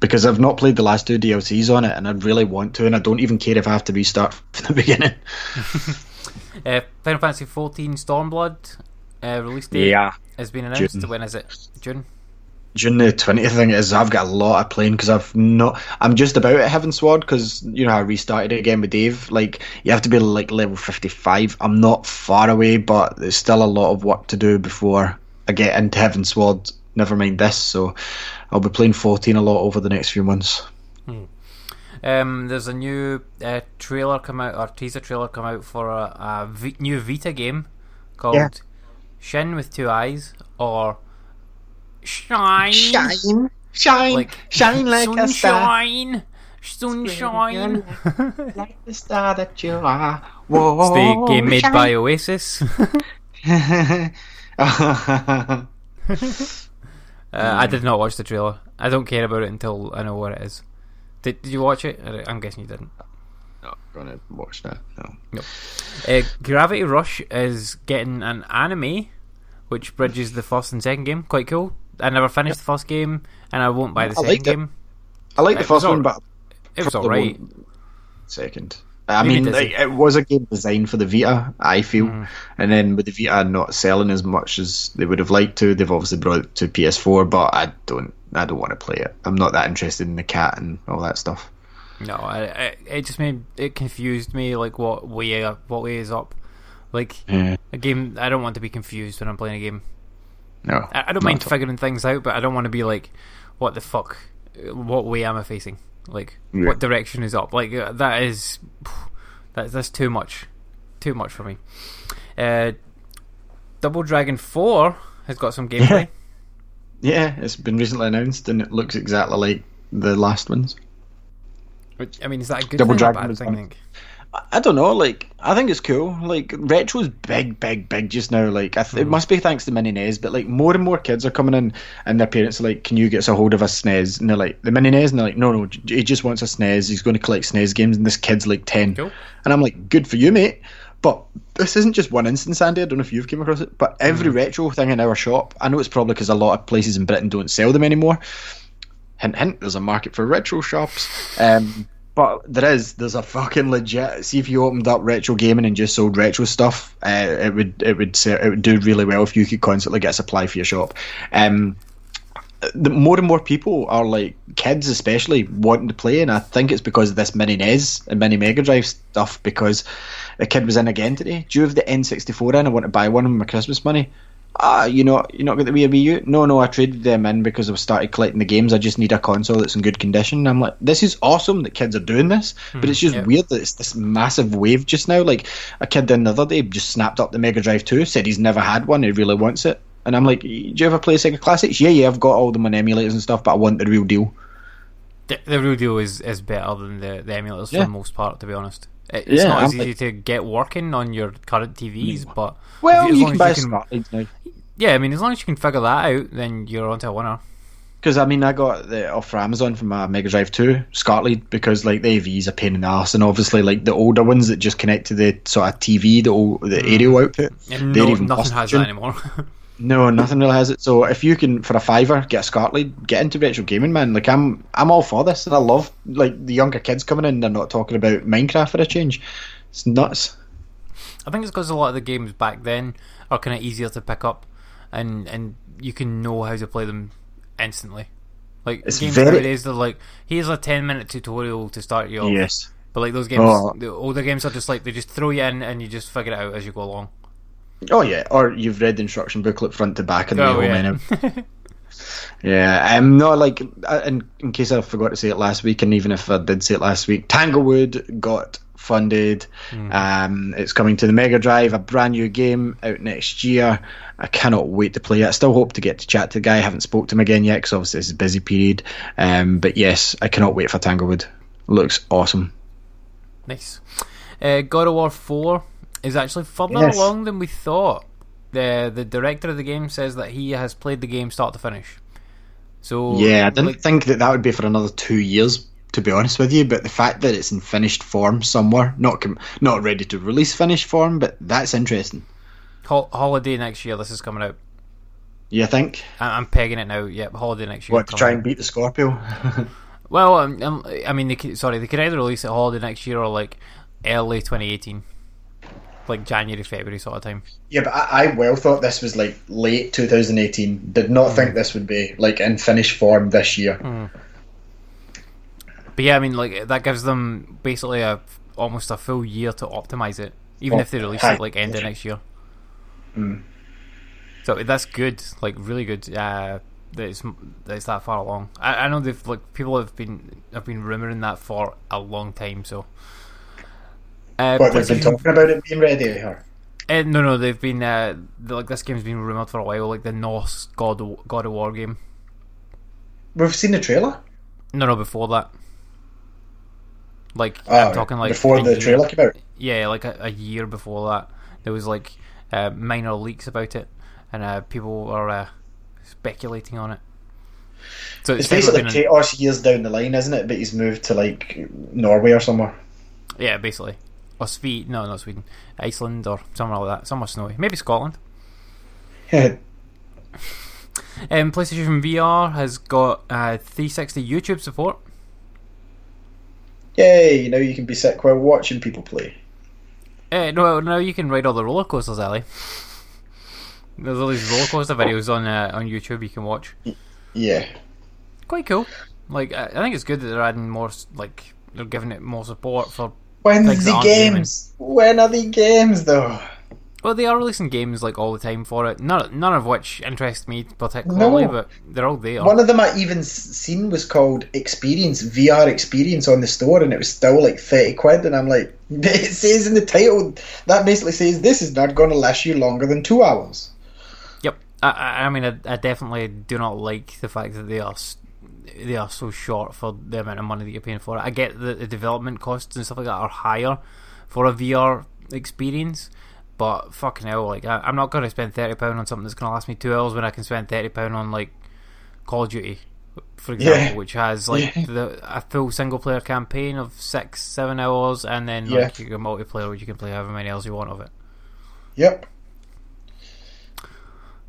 Because I've not played the last two DLCs on it, and I really want to, and I don't even care if I have to restart [LAUGHS] from the beginning. [LAUGHS] Uh, Final Fantasy XIV Stormblood uh, release date Yeah. has been announced. June. When is it? June. June the twentieth thing is I've got a lot of playing because I've not. I'm just about at Heavensward because you know I restarted it again with Dave. Like you have to be like level fifty five. I'm not far away, but there's still a lot of work to do before I get into Heavensward. Never mind this, so I'll be playing fourteen a lot over the next few months. Um, there's a new uh, trailer come out or teaser trailer come out for a, a v- new Vita game called Yeah. Shin with two eyes or Shine, Shine, shine, like shine like a star, sunshine, sunshine. [LAUGHS] like the star that you are. Whoa, It's the game made shine. by Oasis. [LAUGHS] uh, I did not watch the trailer. I don't care about it until I know what it is. Did, did you watch it? I- I'm guessing you didn't. Not gonna watch that. No. Uh, Gravity Rush is getting an anime, which bridges the first and second game. Quite cool. I never finished the first game, and I won't buy the I second it. game. I like the It first one, but It was alright. Second. I Maybe mean, like, it was a game designed for the Vita, I feel, Mm. and then with the Vita not selling as much as they would have liked to, they've obviously brought it to PS4. But I don't, I don't want to play it. I'm not that interested in the cat and all that stuff. No, I, I, it just made it confused me. Like what way, what way is up? Like Yeah. a game. I don't want to be confused when I'm playing a game. No, I, I don't mind figuring things out, but I don't want to be like, what the fuck? What way am I facing? Like, Yeah. what direction is up? Like uh, that is that's that's too much, too much for me. Uh, Double Dragon Four has got some gameplay. [LAUGHS] Yeah, it's been recently announced, and it looks exactly like the last ones. Which I mean, is that a good Double thing or a Dragon bad thing? I think? I don't know. Like, I think it's cool. Like, retro's big, big, big just now. Like, I th- it must be thanks to Mini NES, but like more and more kids are coming in, and their parents are like, "Can you get us a hold of a SNES?" And they're like, "The Mini NES," and they're like, "No, no, he just wants a SNES. He's going to collect SNES games." And this kid's like ten, Cool. and I'm like, "Good for you, mate." But this isn't just one instance, Andy. I don't know if you've came across it, but every retro thing in our shop, I know it's probably because a lot of places in Britain don't sell them anymore. Hint, hint. There's a market for retro shops. Um, but there is. There's a fucking legit. See if you opened up retro gaming and just sold retro stuff, uh, it would it would it would do really well if you could constantly get supply for your shop. Um, the more and more people are like kids, especially wanting to play, and I think it's because of this mini NES and mini Mega Drive stuff. Because a kid was in again today. Do you have the N64 in? I want to buy one with my Christmas money. Ah, you know, you're not going to be a Wii U? No, no, I traded them in because I've started collecting the games. I just need a console that's in good condition. And I'm like, this is awesome that kids are doing this, but it's just yeah. weird that it's this massive wave just now. Like a kid the other day just snapped up the Mega Drive 2, said he's never had one, he really wants it. And I'm like, do you ever play Sega Classics? Yeah, yeah, I've got all them on emulators and stuff, but I want the real deal. The, the real deal is, is better than the, the emulators for the most part, to be honest. It- It's Yeah, not as I'm easy to get working on your current TVs, mm. but Well, if as you long can as buy you can- now. yeah, I mean, as long as you can figure that out, then you're onto a winner. Because I mean, I got the off for Amazon for my Mega Drive 2 SCART lead because like the AV's a pain in the ass, and obviously like the older ones that just connect to the sort of TV, the old, the mm. aerial output. And they're no, even nothing has that anymore. [LAUGHS] No, nothing really has it. So if you can for a fiver get a SCART lead, get into retro gaming, man. Like I'm, I'm all for this, and I love like the younger kids coming in. They're not talking about Minecraft for a change. It's nuts. I think it's because a lot of the games back then are kind of easier to pick up, and and you can know how to play them instantly. Like It's games very- nowadays, they're like, here's a ten minute tutorial to start you off. Yes. But like those oh. games, Oh. the older games are just like they just throw you in and you just figure it out as you go along. Oh yeah, or you've read the instruction booklet front to back and the Oh, whole yeah. menu. [LAUGHS] Yeah, I'm not like in, in case I forgot to say it last week, and even if I did say it last week, Tanglewood got funded. Um, it's coming to the Mega Drive, a brand new game out next year. I cannot wait to play it. I still hope to get to chat to the guy. I haven't spoke to him again yet because obviously it's a busy period. Um, but yes, I cannot wait for Tanglewood. Looks awesome. Nice. Uh, God of War 4 is actually further Yes. along than we thought. The the director of the game says that he has played the game start to finish. So Yeah, I didn't like, think that that would be for another two years. To be honest with you, but the fact that it's in finished form somewhere, not com- not ready to release finished form, but that's interesting. hol- holiday next year. This is coming out. You think? I- I'm pegging it now. Yep, holiday next year. What to try out. and beat the Scorpio? [LAUGHS] Well, um, um, I mean, they could, sorry, they could either release it holiday next year or like early 2018. Like January, February sort of time. Yeah, but I, I well thought this was like late 2018. Did not think this would be like in finished form this year. But yeah, I mean, like that gives them basically a almost a full year to optimize it, even Oh, if they release hi. it like end of next year. Mm. So that's good, like really good. Uh, that it's that it's that far along. I, I know they've like people have been have been rumoring that for a long time. So, uh, What they've been talking about it being ready. here? Uh, no, no, they've been uh, like this game's been rumored for a while, like the Norse God of, God of War game. We've seen the trailer. No, no, before that. Like Oh, I'm talking like before the year- trailer came out. Yeah, like a, a year before that, there was like uh, minor leaks about it, and uh, people were uh, speculating on it. So It's definitely basically been an- Kratos years down the line, isn't it? But he's moved to like Norway or somewhere. yeah, basically, or Sweden, no, not Sweden, Iceland or somewhere like that, somewhere snowy, maybe Scotland. [LAUGHS] Um, PlayStation VR has got uh, 360 YouTube support. Yay, You know you can be sick while watching people play. Uh, no, now you can ride all the roller coasters, Ali. There's all these roller coaster videos on uh, on YouTube you can watch. Yeah. Quite cool. Like I I think it's good that they're adding more, like they're giving it more support for. When's Things the aren't gaming. games? When are the games though? Well, they are releasing games like all the time for it. None, none of which interest me particularly, No. but they're all there. One of them I even seen was called Experience VR Experience on the store, and it was still like thirty quid. And I'm like, [LAUGHS] it says in the title that basically says this is not going to last you longer than two hours. Yep. I, I, mean, I, I definitely do not like the fact that they are they are so short for the amount of money that you're paying for it. I get that the development costs and stuff like that are higher for a VR experience, but fucking hell, like I, I'm not going to spend thirty pound on something that's going to last me two hours when I can spend thirty pound on like Call of Duty, for example, Yeah. which has like Yeah. the a full single player campaign of six seven hours, and then Yeah. like your multiplayer, which you can play however many hours you want of it. Yep.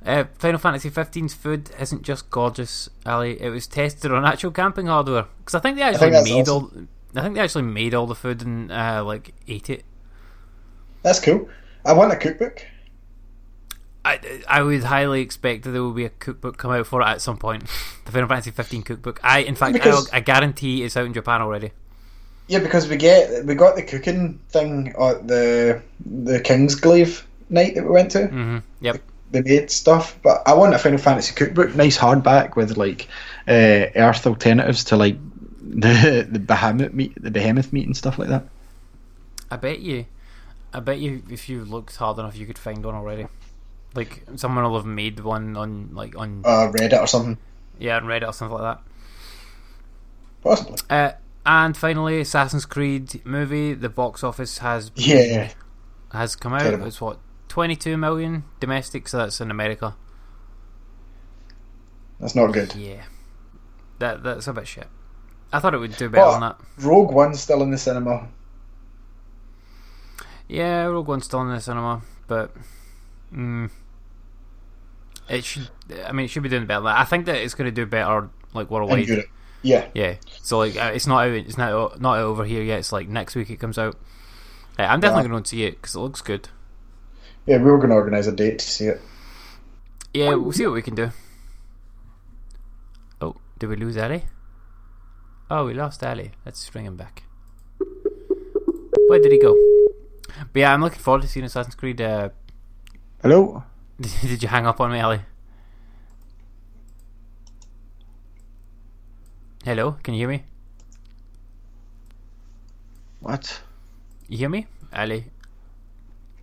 Uh, Final Fantasy 15's food isn't just gorgeous, Ali. It was tested on actual camping hardware because I think they actually think made awesome. all. I think they actually made all the food and uh, like ate it. That's cool. I want a cookbook. I, I would highly expect that there will be a cookbook come out for it at some point. [LAUGHS] the Final Fantasy 15 cookbook. I, in fact, Because- I, I guarantee it's out in Japan already. Yeah, because we get we got the cooking thing at the the Kingsglaive night that we went to. Mm-hmm. Yep. They made stuff, but I want a Final Fantasy cookbook, nice hardback with like uh, Earth alternatives to like [LAUGHS] the the behemoth meat, the behemoth meat and stuff like that. I bet you, I bet you, if you looked hard enough, you could find one already. Like someone will have made one on like on Uh, Reddit or something, yeah on Reddit or something like that. possibly. Uh, and finally, Assassin's Creed movie. The box office has Yeah, has come out. Terrible. It's what twenty two million domestic, so that's in America. that's not good. Yeah, that that's a bit shit. I thought it would do better Well- than that. Rogue One's still in the cinema. Yeah, Rogue One's still in the cinema, but mm, it should. I mean, it should be doing better. than. I think that it's going to do better like worldwide. Yeah, Yeah, so like uh, it's not out. It's not not out over here yet. It's like next week it comes out. I'm definitely Yeah. going to see it because it looks good. Yeah, we were going to organise a date to see it. Yeah, we'll see what we can do. Oh, did we lose Ali? Oh, we lost Ali. Let's bring him back. Where did he go? But yeah, I'm looking forward to seeing Assassin's Creed. Uh, Hello. [LAUGHS] did you hang up on me, Ali? Hello, can you hear me? What? You hear me, Ali?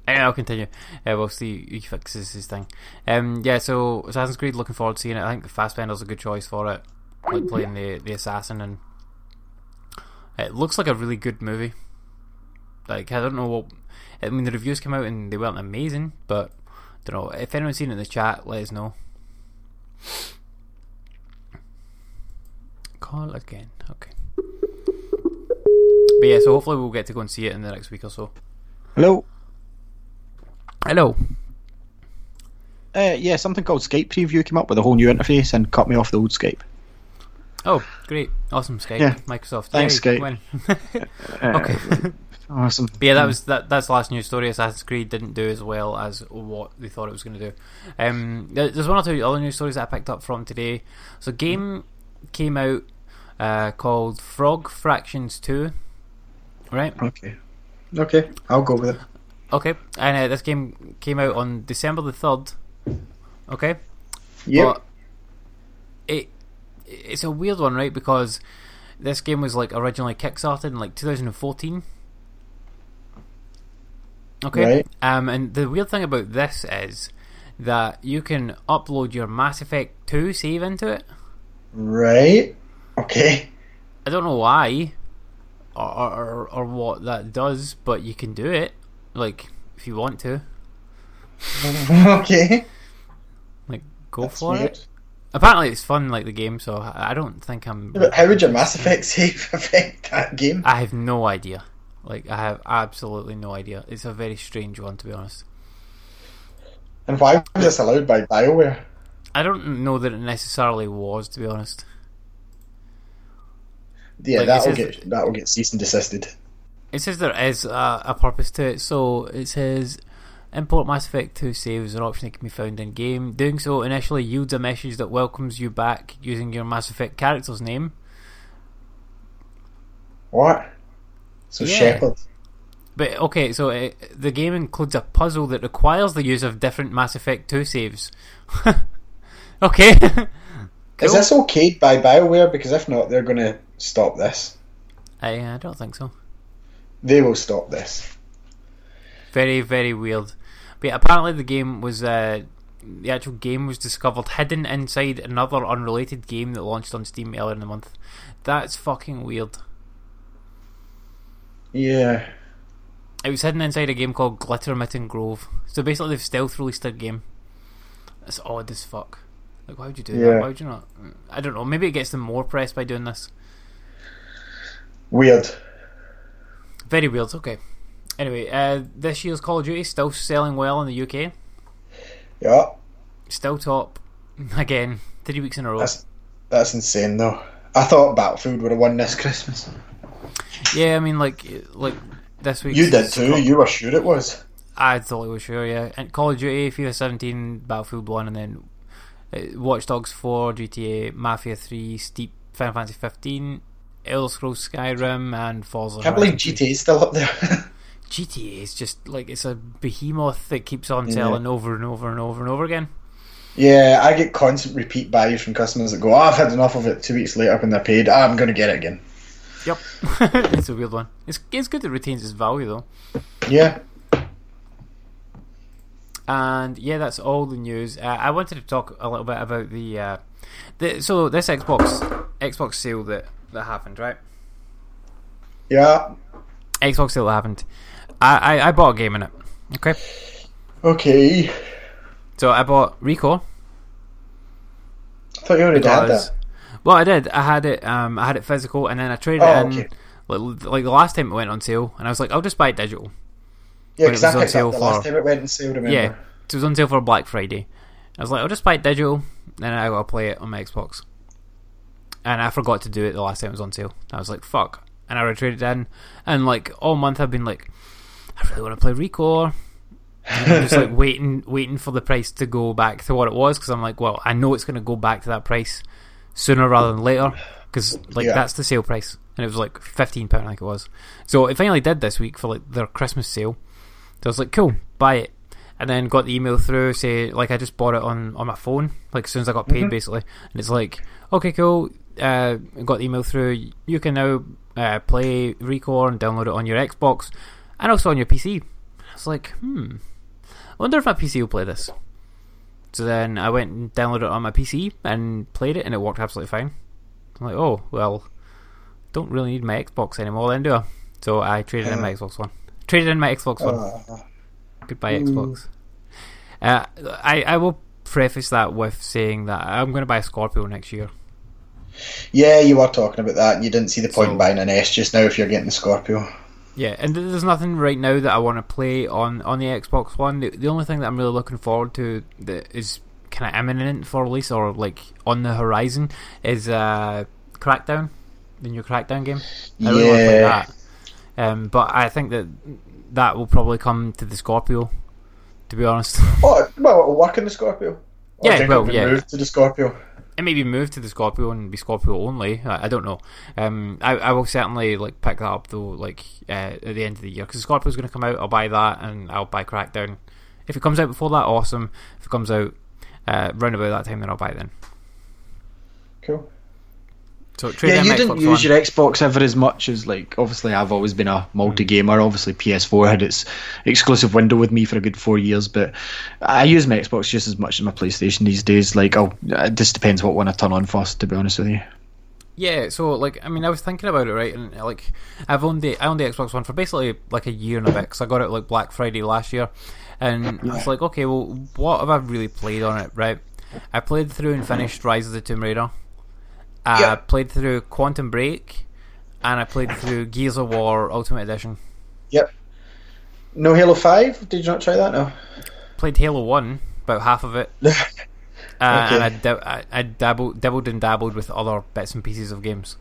Anyway, I'll continue. Uh, we'll see if he fixes his thing. Um, yeah, so Assassin's Creed, looking forward to seeing it. I think Fassbender's a good choice for it, like playing the the assassin, and it looks like a really good movie. Like I don't know what, I mean the reviews came out and they weren't amazing, but I don't know if anyone's seen it in the chat, let us know. Call again, okay. But yeah, so hopefully we'll get to go and see it in the next week or so. Hello. Hello. Uh, yeah, something called Skype Preview came up with a whole new interface and cut me off the old Skype. Oh, great. Awesome, Skype. Yeah. Microsoft. Thanks, Yay, Skype. [LAUGHS] [LAUGHS] Uh, okay. Awesome. But yeah, that was that. That's the last news story. Assassin's Creed didn't do as well as what they thought it was going to do. Um, there's one or two other news stories that I picked up from today. So, game came out uh, called Frog Fractions Two. Right. Okay. Okay, I'll go with it. Okay. And uh, this game came out on December the third. Okay. Yeah. It it's a weird one, right? Because this game was like originally kickstarted in like 2014. Okay. Right. Um, and the weird thing about this is that you can upload your Mass Effect 2 save into it. Right. Okay. I don't know why or, or, or what that does, but you can do it. Like, if you want to. [LAUGHS] okay. Like, go That's for weird. it. Apparently, it's fun like the game, so I don't think I'm. But how would your Mass Effect [LAUGHS] save affect that game? I have no idea. Like, I have absolutely no idea. It's a very strange one, to be honest. And why was this allowed by BioWare? I don't know that it necessarily was, to be honest. Yeah, Like, that'll get that'll get cease and desisted. It says there is a, a purpose to it. So it says import Mass Effect 2 saves an option that can be found in game. Doing so initially yields a message that welcomes you back using your Mass Effect character's name. What? So Yeah. Shepard. But okay, so it, the game includes a puzzle that requires the use of different Mass Effect 2 saves. [LAUGHS] okay. [LAUGHS] Is this okayed by BioWare? Because if not, they're going to stop this. Uh, I, I don't think so. They will stop this. Very, very weird. But yeah, apparently the game was uh, the actual game was discovered hidden inside another unrelated game that launched on Steam earlier in the month. That's fucking weird. Yeah. It was hidden inside a game called Glittermitten Grove. So basically, they've stealth released a game. That's odd as fuck. Like, why would you do Yeah. that? Why would you not? I don't know. Maybe it gets them more press by doing this. Weird. Very weird. Okay. Anyway, uh, this year's Call of Duty still selling well in the UK. Yeah. Still top [LAUGHS] again. Three weeks in a row. That's that's insane though. I thought Battlefield would have won this Christmas. Yeah, I mean, like, like this week. You did too. You were sure it was. I thought it was sure. Yeah, and Call of Duty, FIFA 17, Battlefield 1, and then uh, Watch Dogs 4, GTA, Mafia 3, Steep, Final Fantasy 15, Elder Scrolls Skyrim, and Forza. Can't believe 3. GTA's still up there. [LAUGHS] GTA is just like it's a behemoth that keeps on Yeah. selling over and over and over and over again. yeah, I get constant repeat buys from customers that go, oh, "I've had enough of it." Two weeks later, when they're paid, "Ah, I'm going to get it again. Yep, [LAUGHS] it's a weird one. It's it's good. It retains its value though. Yeah. And yeah, that's all the news. Uh, I wanted to talk a little bit about the, uh, the so this Xbox Xbox sale that that happened, right? Yeah. Xbox sale that happened. I, I I bought a game in it. Okay, Okay. so I bought Recore I thought you already had that. well, I did. I had it. Um, I had it physical, and then I traded Oh, it in. okay. Like, like the last time it went on sale, and I was like, I'll just buy it digital. Yeah, when it because I was on picked sale up the last time it went on sale. Remember? Yeah, it was on sale for Black Friday. I was like, I'll just buy it digital, and then I gotta play it on my Xbox. And I forgot to do it the last time it was on sale. I was like, fuck. And I retraded in, and like all month I've been like, I really want to play Recore. And I'm just like [LAUGHS] waiting, waiting for the price to go back to what it was because I'm like, well, I know it's going to go back to that price sooner rather than later because like Yeah. that's the sale price, and it was like fifteen pound, I think it was. So it finally did this week for like their Christmas sale. So I was like, cool, buy it. And then got the email through, say, like, I just bought it on, on my phone, like, as soon as I got paid, mm-hmm. basically. And it's like, okay, cool, uh, got the email through, you can now uh, play Recore and download it on your Xbox and also on your PC. I was like, hmm, I wonder if my PC will play this. So then I went and downloaded it on my PC and played it, and it worked absolutely fine. I'm like, oh, well, don't really need my Xbox anymore then, do I? So I traded in my Xbox One. Traded in my Xbox One. Uh, Goodbye, Xbox. Uh, I I will preface that with saying that I'm going to buy a Scorpio next year. Yeah, you were talking about that, and you didn't see the point So- in buying an S just now if you're getting the Scorpio. Yeah, and there's nothing right now that I want to play on, on the Xbox One. The, the only thing that I'm really looking forward to that is kind of imminent for release or like on the horizon is uh, Crackdown, the new Crackdown game. I really want to play Yeah. that. Um, but I think that that will probably come to the Scorpio. To be honest, Oh, well, it'll work in the Scorpio. Or Yeah, well, it'll yeah. moved to the Scorpio. It maybe move to the Scorpio and be Scorpio only. I, I don't know. Um, I, I will certainly like pick that up though, like uh, at the end of the year because Scorpio's going to come out. I'll buy that and I'll buy Crackdown. If it comes out before that, awesome. If it comes out uh, round about that time, then I'll buy it then. Cool. So Yeah, you didn't Xbox use One. your Xbox ever as much as like. Obviously, I've always been a multi gamer. Obviously, PS4 had its exclusive window with me for a good four years, but I use my Xbox just as much as my PlayStation these days. Like, I'll, it just depends what one I turn on first. To be honest with you. Yeah, so like I mean, I was thinking about it, right? And like I've owned the I owned the Xbox One for basically like a year and a bit because I got it like Black Friday last year, and I was like, okay, well, what have I really played on it, right? I played through and finished Rise of the Tomb Raider. I Yeah. played through Quantum Break, and I played through Gears of War Ultimate Edition. Yep. No Halo Five? Did you not try that? No. Played Halo One, about half of it. [LAUGHS] Uh, Okay. And I, dab- I, I dabbled, dabbled and dabbled with other bits and pieces of games,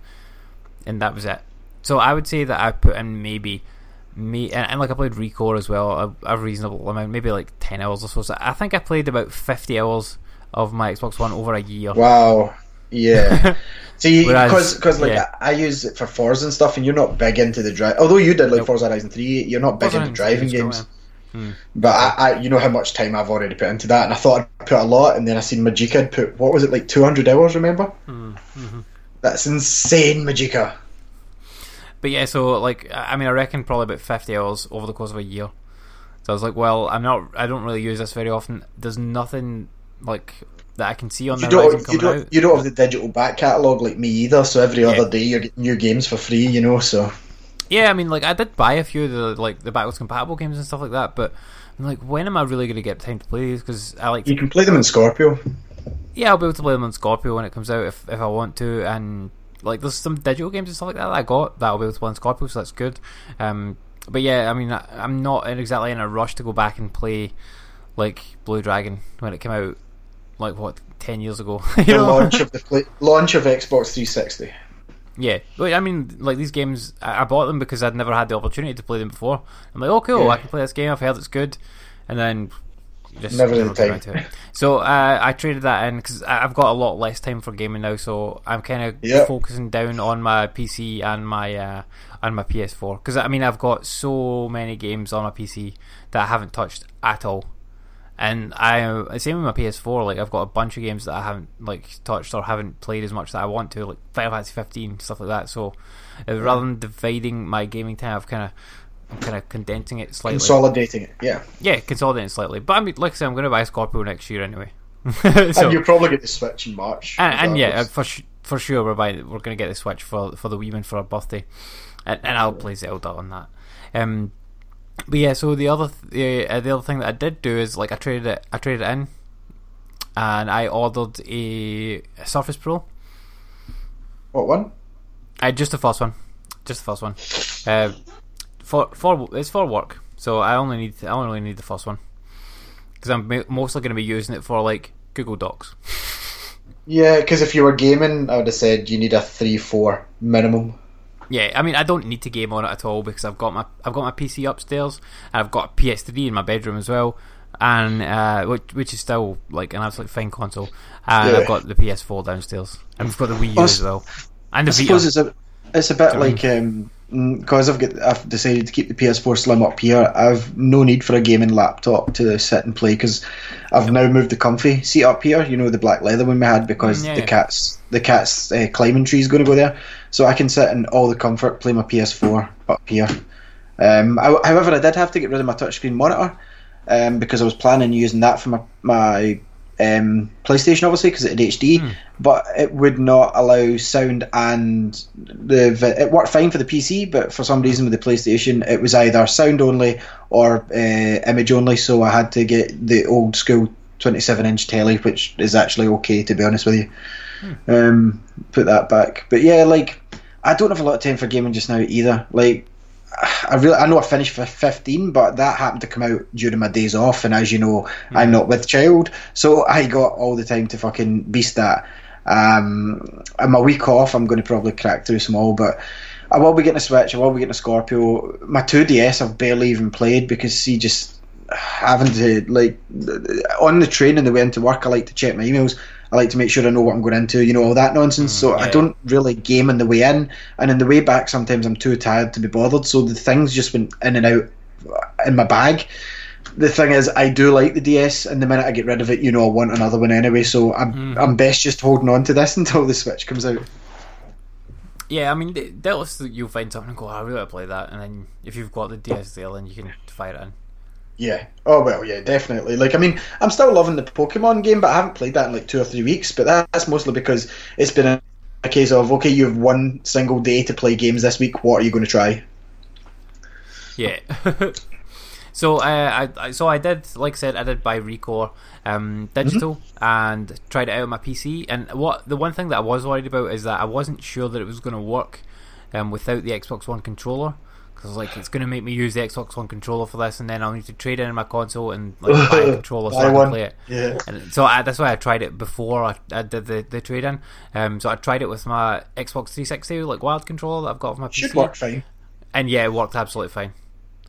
and that was it. So I would say that I put in maybe me and, and like I played Recore as well, a, a reasonable amount, maybe like ten hours or so. So I think I played about fifty hours of my Xbox One over a year. Wow. Yeah. [LAUGHS] See, because because like yeah. I, I use it for Forza and stuff, and you're not big into the drive. Although you did like Nope. Forza Horizon Three, you're not big Forza into driving 3 is games. cool, But I, I, you know how much time I've already put into that, and I thought I'd put a lot, and then I seen Majika had put what was it like 200 hours? Remember? Mm-hmm. That's insane, Majika. But yeah, so like I mean, I reckon probably about fifty hours over the course of a year. So I was like, well, I'm not. I don't really use this very often. There's nothing like that I can see on You the don't, you don't, out. you don't have the digital back catalogue like me either. So every Yeah. other day you're getting new games for free, you know. So Yeah, I mean, like I did buy a few of the like the backwards compatible games and stuff like that, but I'm like, when am I really going to get time to play these? Because I like, you can play them in Scorpio. yeah, I'll be able to play them on Scorpio when it comes out if if I want to, and like there's some digital games and stuff like that, that I got that I'll be able to play on Scorpio, so that's good. Um, but yeah, I mean, I, I'm not exactly in a rush to go back and play like Blue Dragon when it came out, like what ten years ago. [LAUGHS] The know? launch of the play, launch of Xbox 360. Yeah, I mean, like these games, I bought them because I'd never had the opportunity to play them before. I'm like, oh, cool, Yeah. I can play this game. I've heard it's good, and then just Never got the it. So uh, I traded that in because I've got a lot less time for gaming now. So I'm kind of Yep. focusing down on my PC and my uh, and my PS4 because I mean I've got so many games on my PC that I haven't touched at all. And I same with my PS4. Like I've got a bunch of games that I haven't like touched or haven't played as much that I want to, like Final Fantasy 15 stuff like that. So uh, rather than dividing my gaming time, I've kind of I'm kind of condensing it slightly. Consolidating it, yeah. yeah, consolidating it slightly. But I mean, like I said, I'm going to buy Scorpio next year anyway. [LAUGHS] so, and you'll probably get the Switch in March. and, and yeah, for for sure, we're buying. We're going to get the Switch for for the Weeman for our birthday, and, and I'll play Zelda on that. Um, but yeah, so the other th- uh, the other thing that I did do is like I traded it. I traded it in, and I ordered a, a Surface Pro. what one? Uh, just the first one, just the first one. Uh, for for it's for work, so I only need I only need the first one because I'm ma- mostly going to be using it for like Google Docs. [LAUGHS] Yeah, because if you were gaming, I would have said you need a three four minimum. Yeah, I mean, I don't need to game on it at all because I've got my I've got my PC upstairs and I've got a PS3 in my bedroom as well, and uh, which which is still like an absolute fine console. And Yeah. I've got the PS4 downstairs, and we've got the Wii U I as well, and the I suppose Vita. it's a it's a bit Do you know like um because I've got I've decided to keep the PS4 Slim up here. I've no need for a gaming laptop to sit and play because I've now moved the comfy seat up here. You know the black leather one we had because Mm, yeah, the yeah. cat's the cat's uh, climbing tree is going to go there, so I can sit in all the comfort, play my PS4 up here. Um, I, however, I did have to get rid of my touchscreen monitor um, because I was planning using that for my my um, PlayStation, obviously, because it had HD, Hmm. but it would not allow sound and the vi- it worked fine for the PC, but for some reason with the PlayStation, it was either sound only or uh, image only. So I had to get the old school 27 inch telly, which is actually okay to be honest with you. Um, put that back, but yeah, like I don't have a lot of time for gaming just now either. Like I really, I know I finished for 15, but that happened to come out during my days off, and as you know, I'm not with child, so I got all the time to fucking beast that. Um, in my week off, I'm going to probably crack through some all, but I will be getting a Switch. I will be getting a Scorpio. My 2DS, I've barely even played because see, just having to like on the train on the way into work, I like to check my emails. I like to make sure I know what I'm going into, you know, all that nonsense. Mm, so I don't really game on the way in, and in the way back, sometimes I'm too tired to be bothered. So the things just went in and out in my bag. The thing is, I do like the DS, and the minute I get rid of it, you know, I want another one anyway. So I'm mm-hmm. I'm best just holding on to this [LAUGHS] until the Switch comes out. Yeah, I mean, th- doubtless you'll find something and go, "Oh, I really want to play that, and then if you've got the DS there, then you can fire it in. Yeah. Oh well, yeah, definitely. Like, I mean, I'm still loving the Pokemon game, but I haven't played that in like two or three weeks. But that's mostly because it's been a, a case of okay, you have one single day to play games this week. What are you going to try? Yeah. [LAUGHS] so uh, I, I so I did like I said I did buy Recore um, digital and tried it out on my PC. And what the one thing that I was worried about is that I wasn't sure that it was going to work um, without the Xbox One controller. Because like it's going to make me use the Xbox One controller for this, and then I'll need to trade in my console and like buy a [LAUGHS] controller so I can play it. Yeah. And so I, that's why I tried it before I, I did the, the trade in. Um, so I tried it with my Xbox 360 like wild controller that I've got off my PC. Should work fine. And yeah, it worked absolutely fine.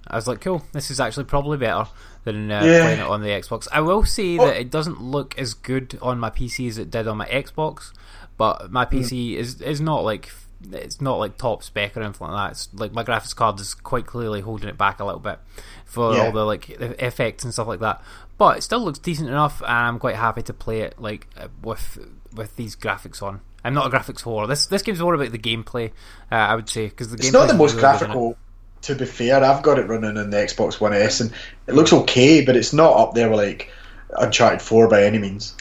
I was like, cool, this is actually probably better than uh, Yeah. playing it on the Xbox. I will say Oh. that it doesn't look as good on my PC as it did on my Xbox, but my. PC is is not like it's not like top spec or anything like that. It's like my graphics card is quite clearly holding it back a little bit for Yeah. all the like effects and stuff like that. But it still looks decent enough, and I'm quite happy to play it like uh, with with these graphics on. I'm not a graphics whore. This this game's more about the gameplay, uh, I would say, because the It's not the most really good in it. graphical. To be fair, I've got it running on the Xbox One S, and it looks okay, but it's not up there with like Uncharted Four by any means.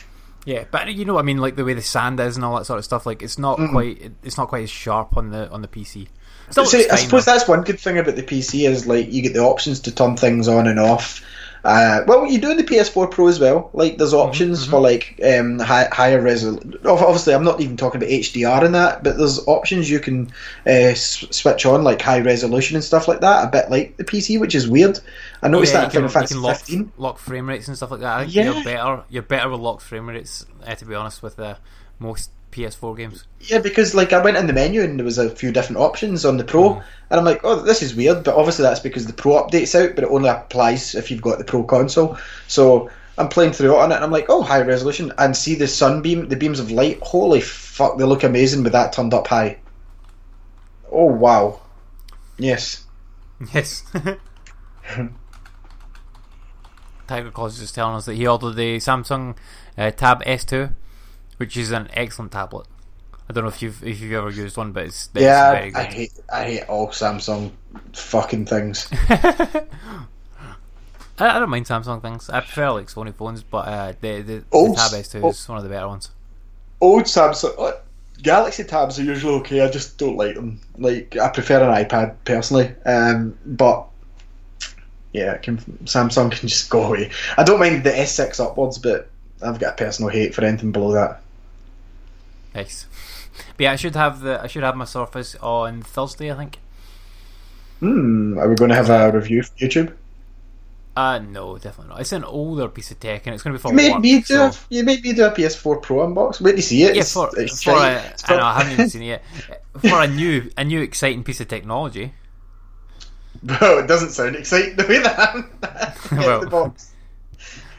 Yeah, but uh, you know what I mean, like the way the sand is and all that sort of stuff. Like it's not quite, it's not quite as sharp on the on the PC. See, I suppose though. that's one good thing about the PC is like you get the options to turn things on and off. Uh, well, you do in the PS4 Pro as well. Like there's Mm-hmm, options for like um, high, higher resolution. Obviously, I'm not even talking about HDR in that, but there's options you can uh, s- switch on like high resolution and stuff like that. A bit like the PC, which is weird. I noticed Yeah, that in you Final can, Fantasy lock, 15. lock frame rates and stuff like that. I think Yeah. you're better. You're better with locked frame rates, uh, to be honest, with the most PS4 games. Yeah, because like I went in the menu and there was a few different options on the Pro, and I'm like, oh, this is weird. But obviously that's because the Pro updates out, but it only applies if you've got the Pro console. So I'm playing through it on it, and I'm like, oh, high resolution, and see the sunbeam, the beams of light. Holy fuck, they look amazing with that turned up high. Oh wow, yes. Yes. [LAUGHS] Tiger Claus is just telling us that he ordered the Samsung uh, Tab S2, which is an excellent tablet. I don't know if you've if you've ever used one, but it's, it's yeah, very I hate I hate all Samsung fucking things. [LAUGHS] I, I don't mind Samsung things. I prefer like Sony phones, but uh, the the, the Oh, Tab S2 is one of the better ones. old Samsung uh, Galaxy tabs are usually okay. I just don't like them. Like I prefer an iPad personally, um, but yeah, can, Samsung can just go away. I don't mind the S6 upwards, but I've got a personal hate for anything below that. Nice. But yeah, I should have the I should have my Surface on Thursday, I think. Hmm, are we going to have a review for YouTube? Uh no, definitely not. It's an older piece of tech, and it's going to be for You made work. me do. so- A, you made me do a PS4 Pro unbox. Wait to see it. Yeah, It's- for, it's for a, It's I know I haven't even seen it yet. [LAUGHS] For a new a new exciting piece of technology. Bro, it doesn't sound exciting [LAUGHS] [LAUGHS] the way that I'm Well. the box.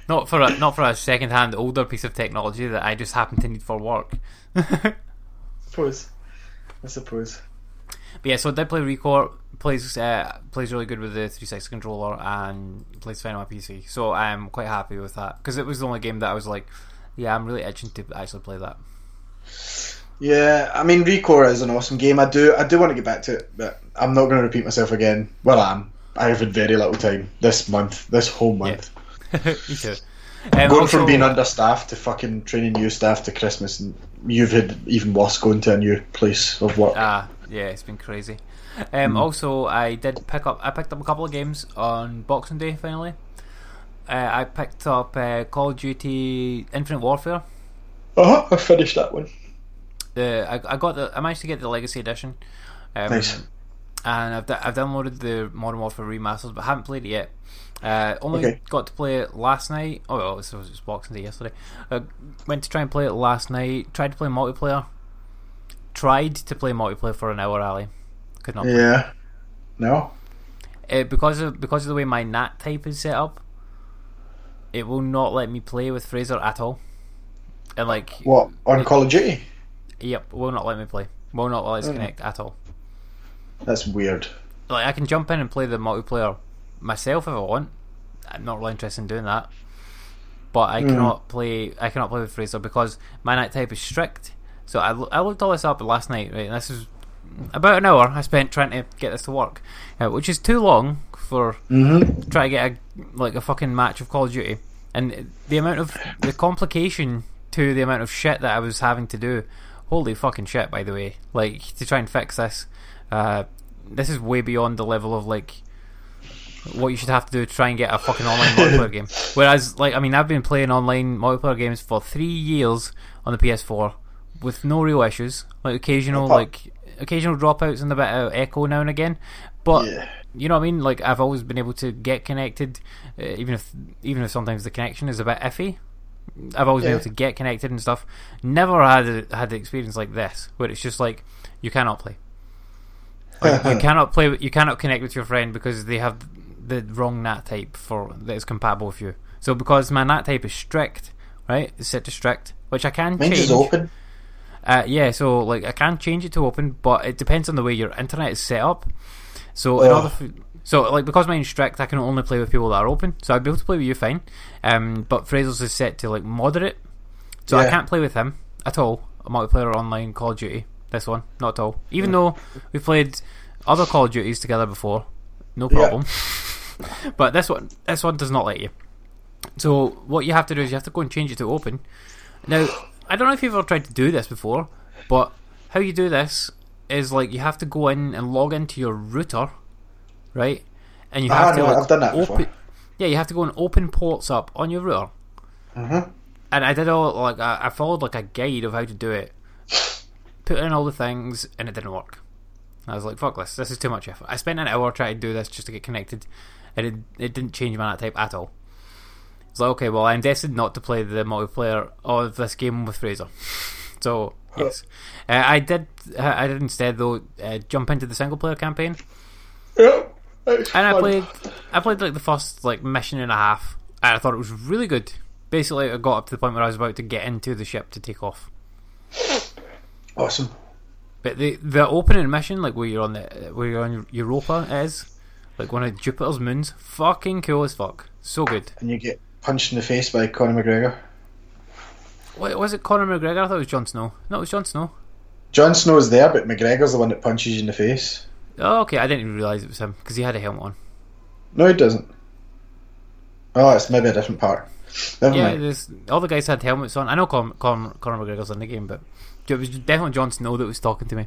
Not for a not for a second hand older piece of technology that I just happen to need for work. but [LAUGHS] suppose. I suppose. yeah, so I did play Recore. Plays uh, plays really good with the 360 controller and plays fine on my PC. So I'm quite happy with that because it was the only game that I was like, yeah, I'm really itching to actually play that. Yeah, I mean, Recore is an awesome game. I do, I do want to get back to it, but I'm not going to repeat myself again. Well, I am. I have had very little time this month, this whole month. Me too. Um, Going also- from being understaffed to fucking training new staff to Christmas, and you've had even worse going to a new place of work. Ah, yeah, it's been crazy. Um, Also, I did pick up. I picked up a couple of games on Boxing Day. Finally, uh, I picked up uh, Call of Duty Infinite Warfare. Uh huh. I finished that one. The I, I got the. I managed to get the Legacy Edition. Um, Nice. and I've, d- I've downloaded the Modern Warfare remasters, but haven't played it yet. Uh, only Okay. got to play it last night. Oh, well, this was just Boxing Day yesterday. Uh, went to try and play it last night. Tried to play multiplayer. Tried to play multiplayer for an hour, Ali. Could not. Yeah. No. Uh, because of because of the way my NAT type is set up, it will not let me play with Fraser at all. And like, What on Call of Duty? yep, will not let me play. Will not let us Oh. connect at all. That's weird. Like, I can jump in and play the multiplayer myself if I want. I'm not really interested in doing that. But I cannot play. I cannot play with Fraser because my NAT type is strict. So I, I looked all this up last night. Right, and this is about an hour I spent trying to get this to work, uh, which is too long for Mm-hmm. try to get a like a fucking match of Call of Duty, and the amount of the complication to the amount of shit that I was having to do. Holy fucking shit! By the way, like to try and fix this, uh, this is way beyond the level of like what you should have to do to try and get a fucking online [LAUGHS] multiplayer game. Whereas, like, I mean, I've been playing online multiplayer games for three years on the PS4 with no real issues, like occasional like occasional dropouts and a bit of echo now and again, but Yeah. you know what I mean. Like I've always been able to get connected, uh, even if even if sometimes the connection is a bit iffy. I've always been able to get connected and stuff. Never had a, had the experience like this, where it's just like you cannot play. Like, you [LAUGHS] cannot play. You cannot connect with your friend because they have the wrong NAT type for that is compatible with you. So because my NAT type is strict, right? It's set to strict, which I can Mine's change. is open. Uh, yeah, so like I can change it to open, but it depends on the way your internet is set up. So in Oh. order for, so like because mine's strict, I can only play with people that are open. So I'd be able to play with you fine. Um, but Fraser's is set to like moderate, so I can't play with him at all. A multiplayer online Call of Duty. This one, not at all. Even though we played other Call of Duties together before, no Yeah. [LAUGHS] [LAUGHS] but this one, this one does not let you. So what you have to do is you have to go and change it to open. Now, I don't know if you've ever tried to do this before, but how you do this is like you have to go in and log into your router, right? And you Ah, have to no, like, I've done that open. before. Yeah, you have to go and open ports up on your router. Mhm. And I did all like I followed like a guide of how to do it, put in all the things, and it didn't work. I was like, "Fuck this! This is too much effort." I spent an hour trying to do this just to get connected, and it, it didn't change my type at all. It's like, okay, well, I'm destined not to play the multiplayer of this game with Fraser. So yes, uh, I did. I did instead though uh, jump into the single player campaign, Yeah. and I played. I played like the first like mission and a half, and I thought it was really good. Basically, I got up to the point where I was about to get into the ship to take off. Awesome. But the the opening mission, like where you're on the where you're on Europa, is like one of Jupiter's moons. Fucking cool as fuck. So good. And you get punched in the face by Conor McGregor. Wait, was it Conor McGregor? I thought it was Jon Snow. No, it was Jon Snow. Jon Snow's there, but McGregor's the one that punches you in the face. Oh, okay. I didn't even realize it was him because he had a helmet on. No, he doesn't. Oh, it's maybe a different part. Never Yeah, mind. there's all the guys had helmets on. I know Con- Con- Conor McGregor's in the game, but it was definitely Jon Snow that was talking to me.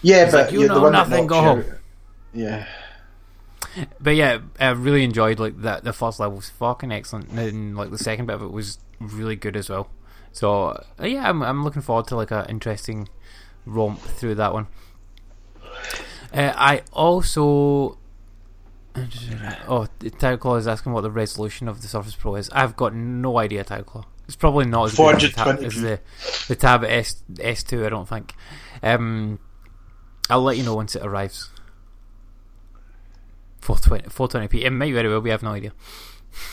Yeah, He's but like, "You you're know the one nothing, that go home." Yeah. But yeah, I really enjoyed like that. The first level was fucking excellent, and then like the second bit of it was really good as well. So uh, yeah, I'm I'm looking forward to like a interesting romp through that one. Uh, I also. Oh, Tyleclaw is asking what the resolution of the Surface Pro is. I've got no idea, Tyleclaw. It's probably not as good as the tab, as the, the Tab S S2. I don't think. Um, I'll let you know once it arrives. 420 420p. It might very well be. I have no idea.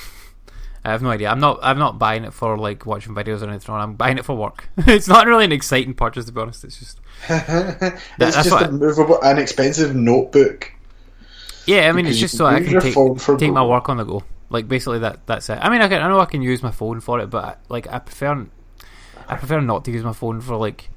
[LAUGHS] I have no idea. I'm not. I'm not buying it for like watching videos or anything. I'm buying it for work. [LAUGHS] it's not really an exciting purchase to be honest. It's just [LAUGHS] it's that's just a movable, an expensive notebook. yeah. I mean, it's just so I can take take my work on the go. Like basically that. That's it. I mean, I can. I know I can use my phone for it, but like I prefer. I prefer not to use my phone for like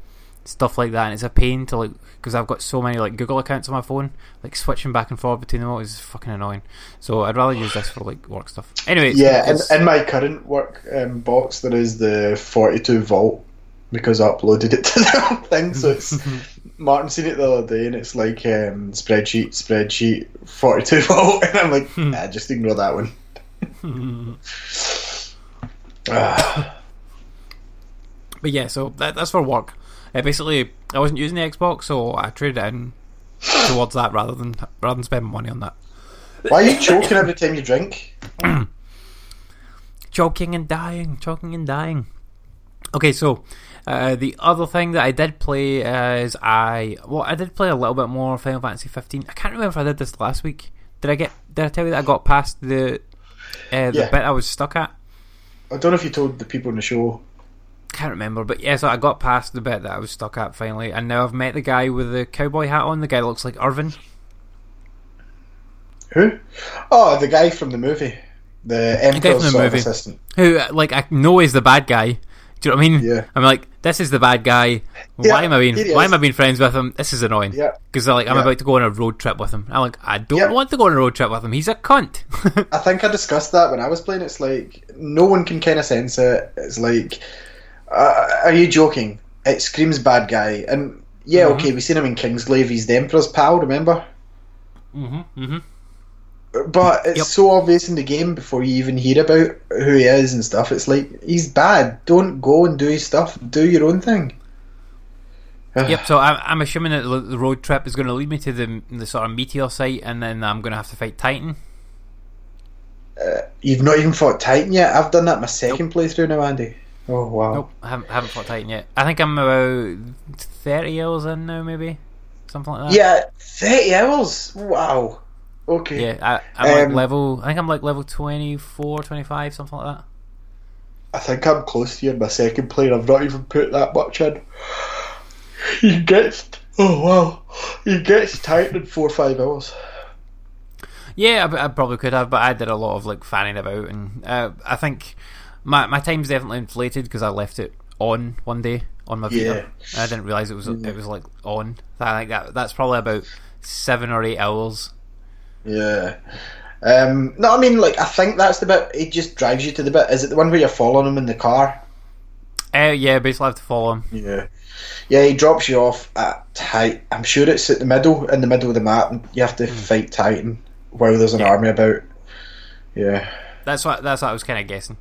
stuff like that, and it's a pain to like because I've got so many like Google accounts on my phone. Like switching back and forth between them all is fucking annoying. So I'd rather use this for like work stuff. Anyway, Yeah, in, in my current work um, box, there is the 42 volt because I uploaded it [LAUGHS] to the thing. So it's [LAUGHS] Martin seen it the other day, and it's like um, spreadsheet, spreadsheet, 42 [LAUGHS] volt, and I'm like, Hmm. nah, just ignore that one. Ah, But yeah, so that, that's for work. Uh, basically, I wasn't using the Xbox, so I traded in towards that rather than rather than spending money on that. Why are you choking every time you drink? [CLEARS THROAT] choking and dying, choking and dying. Okay, so uh, the other thing that I did play is I well I did play a little bit more Final Fantasy 15. I can't remember if I did this last week. Did I get? Did I tell you that I got past the uh, the Yeah. bit I was stuck at? I don't know if you told the people in the show. Can't remember, but yeah, so I got past the bit that I was stuck at finally, and now I've met the guy with the cowboy hat on. The guy looks like Irvin. Who? Oh, the guy from the movie, the Emperor's the of movie. assistant. who uh, like I know is the bad guy. Do you know what I mean? Yeah. I'm like, this is the bad guy. Why Yeah, am I being Why am I being friends with him? This is annoying. Yeah. Because like I'm Yeah. about to go on a road trip with him. I'm like, I don't Yeah. want to go on a road trip with him. He's a cunt. [LAUGHS] I think I discussed that when I was playing. It's like no one can kind of sense it. It's like, uh, are you joking? It screams bad guy, and yeah, Mm-hmm. okay, we've seen him in Kingsglaive. He's the Emperor's pal, remember? mm-hmm. Mm-hmm. But it's Yep. so obvious in the game before you even hear about who he is and stuff. It's like he's bad. Don't go and do his stuff. Do your own thing. [SIGHS] Yep. So I'm, I'm assuming that the road trip is going to lead me to the the sort of meteor site, and then I'm going to have to fight Titan. You've not even fought Titan yet. I've done that my second playthrough now, Andy. Oh wow. Nope, I haven't, haven't fought Titan yet. I think I'm about thirty hours in now, maybe something like that. Yeah, thirty hours. Wow. Okay. Yeah, I, I'm like Um, level. I think I'm like level 24, 25, something like that. I think I'm close to you in my second play. I've not even put that much in. [SIGHS] He gets. Oh wow. He gets Titan in four or five hours. Yeah, I, I probably could have, but I did a lot of like fanning about, and uh, I think my my time's definitely inflated because I left it on one day on my Vita. And I didn't realize it was it was like on. I think that that's probably about seven or eight hours. Yeah. Um, no, I mean, like, I think that's the bit. It just drives you to the bit. Is it the one where you're following him in the car? Uh, yeah, basically I have to follow him. Yeah. Yeah, he drops you off at height. I'm sure it's at the middle, in the middle of the map, and you have to fight Titan while there's an Yeah. army about. Yeah. That's what that's what I was kind of guessing.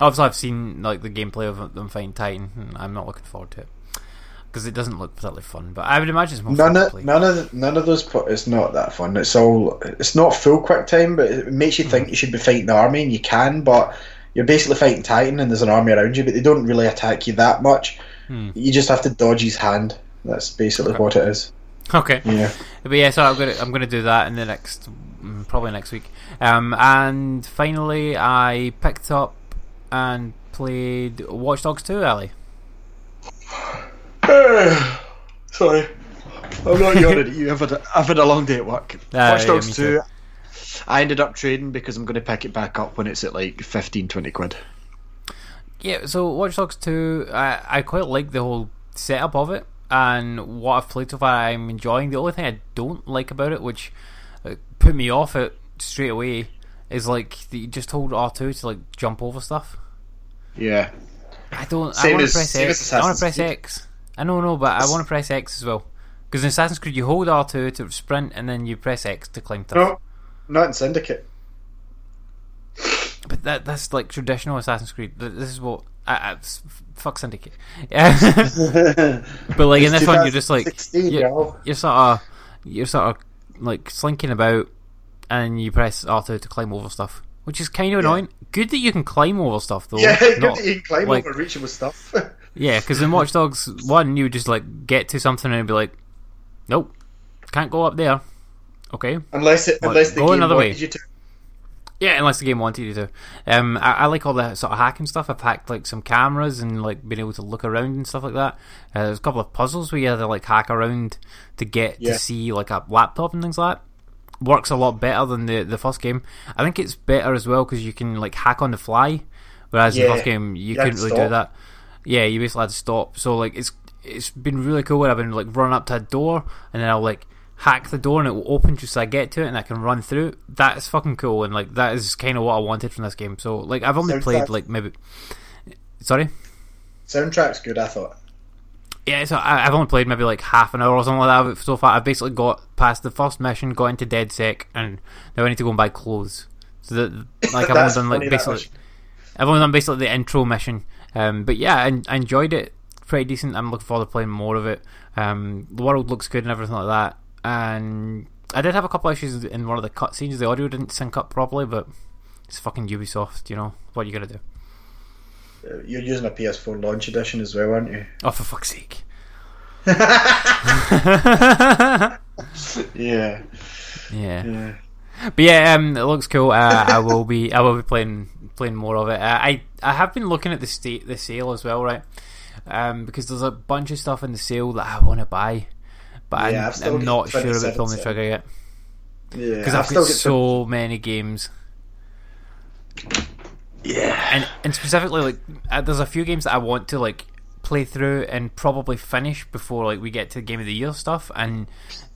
Obviously, I've seen like the gameplay of them fighting Titan, and I'm not looking forward to it because it doesn't look particularly fun. But I would imagine it's more None of none of none of those. po- It's not that fun. It's all. It's not full quick time, but it makes you think you should be fighting the army, and you can. But you're basically fighting Titan, and there's an army around you, but they don't really attack you that much. Hmm. You just have to dodge his hand. That's basically what it is. Okay. Yeah. But yeah, so I'm gonna I'm gonna do that in the next mm, probably next week. Um, and finally, I picked up and played Watch Dogs 2, Ali. [SIGHS] Sorry. I'm not yawning at you. I've had, a, I've had a long day at work. Ah, Watch Dogs me 2. too. I ended up trading because I'm going to pick it back up when it's at like 15, 20 quid. Yeah, so Watch Dogs 2, I, I quite like the whole setup of it, and what I've played so far, I'm enjoying. The only thing I don't like about it, which uh, put me off it straight away, is like that you just hold R2 to like jump over stuff. Yeah. I don't. I want to press X. I want to press Creed. X. I know, no, but I want to press X as well. Because in Assassin's Creed, you hold R2 to sprint, and then you press X to climb stuff. No, not in Syndicate. But that that's like traditional Assassin's Creed. This is what. I, I, fuck Syndicate. Yeah. [LAUGHS] but like in this one, you're just like you're, you're sort of you're sort of like slinking about, and you press R2 to climb over stuff, which is kind of annoying. Good that you can climb over stuff though. Yeah, [LAUGHS] good not- that you can climb like- over reachable stuff. [LAUGHS] Yeah, because in Watch Dogs One, you would just like get to something and be like, "Nope, can't go up there." Okay. unless it, unless the go game another wanted way. you to. Yeah, unless the game wanted you to. Um, I, I like all the sort of hacking stuff. I've hacked like some cameras and like being able to look around and stuff like that. Uh, there's a couple of puzzles where you had to like hack around to get Yeah. to see like a laptop and things like that. Works a lot better than the the first game. I think it's better as well because you can like hack on the fly, whereas in the Yeah. first game you, You couldn't really stop. do that. Yeah, you basically had to stop. So like it's it's been really cool where I've been like running up to a door and then I'll like hack the door and it will open just so I get to it and I can run through. That is fucking cool and like that is kind of what I wanted from this game. So like I've only Sounds played like- like maybe. Sorry. Soundtrack's good, I thought. Yeah, so I, I've only played maybe like half an hour or something like that so far. I've basically got past the first mission, got into DedSec, and now I need to go and buy clothes. So that [LAUGHS] like I've only done like basically. I've only done basically the intro mission. Um, but yeah, I, I enjoyed it pretty decent. I'm looking forward to playing more of it. Um, the world looks good and everything like that. And I did have a couple issues in one of the cutscenes. The audio didn't sync up properly, but it's fucking Ubisoft. You know what you gonna do. You're using a PS4 launch edition as well, aren't you? [LAUGHS] Oh, for fuck's sake! [LAUGHS] Yeah. Yeah. Yeah. But yeah, um, it looks cool. Uh, I will be, I will be playing playing more of it. Uh, I I have been looking at the state the sale as well, right? Um, because there's a bunch of stuff in the sale that I want to buy, but Yeah, I've I'm, I'm not sure about 27 pulling the trigger yet Yeah. because I've still got got so many games. Yeah. and and specifically like uh, there's a few games that I want to like play through and probably finish before like we get to the game of the year stuff. And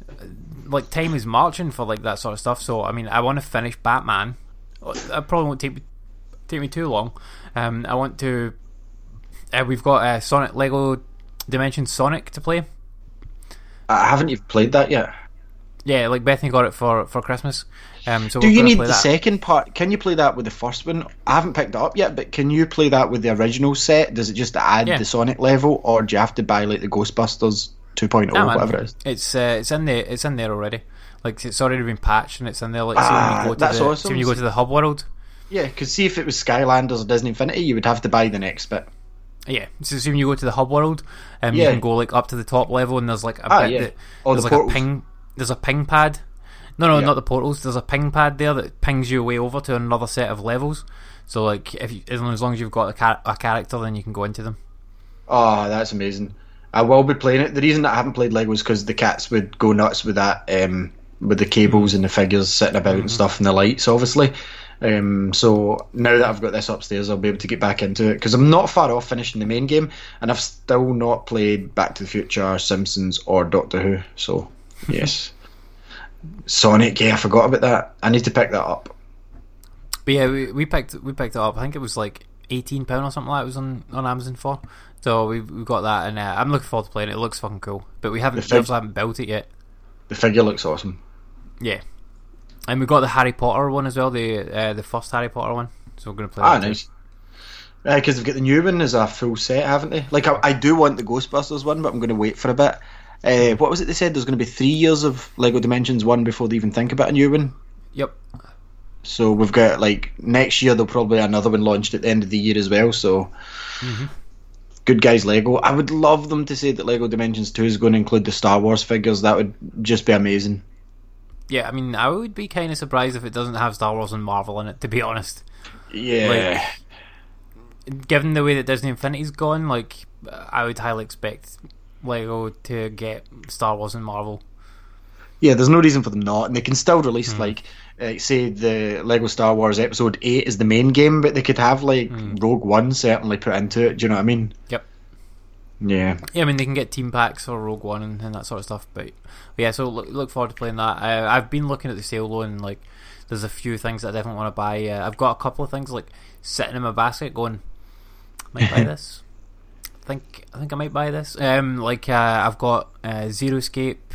uh, like time is marching for like that sort of stuff. So I mean I want to finish Batman. That probably won't take me take me too long. Um I want to uh, we've got uh, Sonic Lego Dimension Sonic to play. I haven't even played that yet. yeah like Bethany got it for for Christmas um so Do you need the that. second part? Can you play that with the first one? I haven't picked it up yet, but can you play that with the original set? Does it just add Yeah. the Sonic level, or do you have to buy like the Ghostbusters 2.0 Nah, man. whatever it is? It's uh, it's in there. It's in there already. Like it's already been patched and it's in there. Like when Ah, you go to that's the awesome. see when you go to the hub world. Yeah, because see if it was Skylanders or Disney Infinity, you would have to buy the next bit. Yeah, so when you go to the hub world, um, you Yeah. can go like up to the top level and there's like a Ah, bit yeah. that, there's the like a ping. There's a ping pad. No, no, Yeah. not the portals. There's a ping pad there that pings you way over to another set of levels. So like if you, as long as you've got a, char- a character, then you can go into them. Oh, that's amazing. I will be playing it. The reason that I haven't played Lego is because the cats would go nuts with that, um, with the cables and the figures sitting about and stuff and the lights, obviously. Um, so now that I've got this upstairs, I'll be able to get back into it because I'm not far off finishing the main game, and I've still not played Back to the Future, Simpsons, or Doctor Who. So yes, [LAUGHS] Sonic. Yeah, I forgot about that. I need to pick that up. But yeah, we, we picked we picked it up. I think it was like eighteen pound or something like that. It was on, on Amazon for. So we we got that, and uh, I'm looking forward to playing it. It looks fucking cool. But we haven't The we fig- haven't built it yet. The figure looks awesome. Yeah, and we got the Harry Potter one as well. The uh, the first Harry Potter one. So we're gonna play. Ah, that nice. Because they've got the new one as a full set, haven't they? Like, I, I do want the Ghostbusters one, but I'm going to wait for a bit. Uh, what was it they said? There's going to be three years of Lego Dimensions 1 before they even think about a new one. Yep. So we've got, like, next year, there'll probably be another one launched at the end of the year as well. So, good guys, Lego. I would love them to say that Lego Dimensions 2 is going to include the Star Wars figures. That would just be amazing. Yeah, I mean, I would be kind of surprised if it doesn't have Star Wars and Marvel in it. To be honest, Yeah. Like, given the way that Disney Infinity's gone, like I would highly expect Lego to get Star Wars and Marvel. Yeah, there's no reason for them not, and they can still release like, uh, say the Lego Star Wars Episode Eight is the main game, but they could have like Rogue One certainly put into it. Do you know what I mean? Yep. Yeah. Yeah, I mean they can get team packs or Rogue One and, and that sort of stuff. But, but yeah, so look, look forward to playing that. Uh, I've been looking at the sale though, and like there's a few things that I definitely want to buy. Uh, I've got a couple of things like sitting in my basket, going, might buy [LAUGHS] this. I think I think I might buy this. Um, like uh, I've got uh, Zero Escape,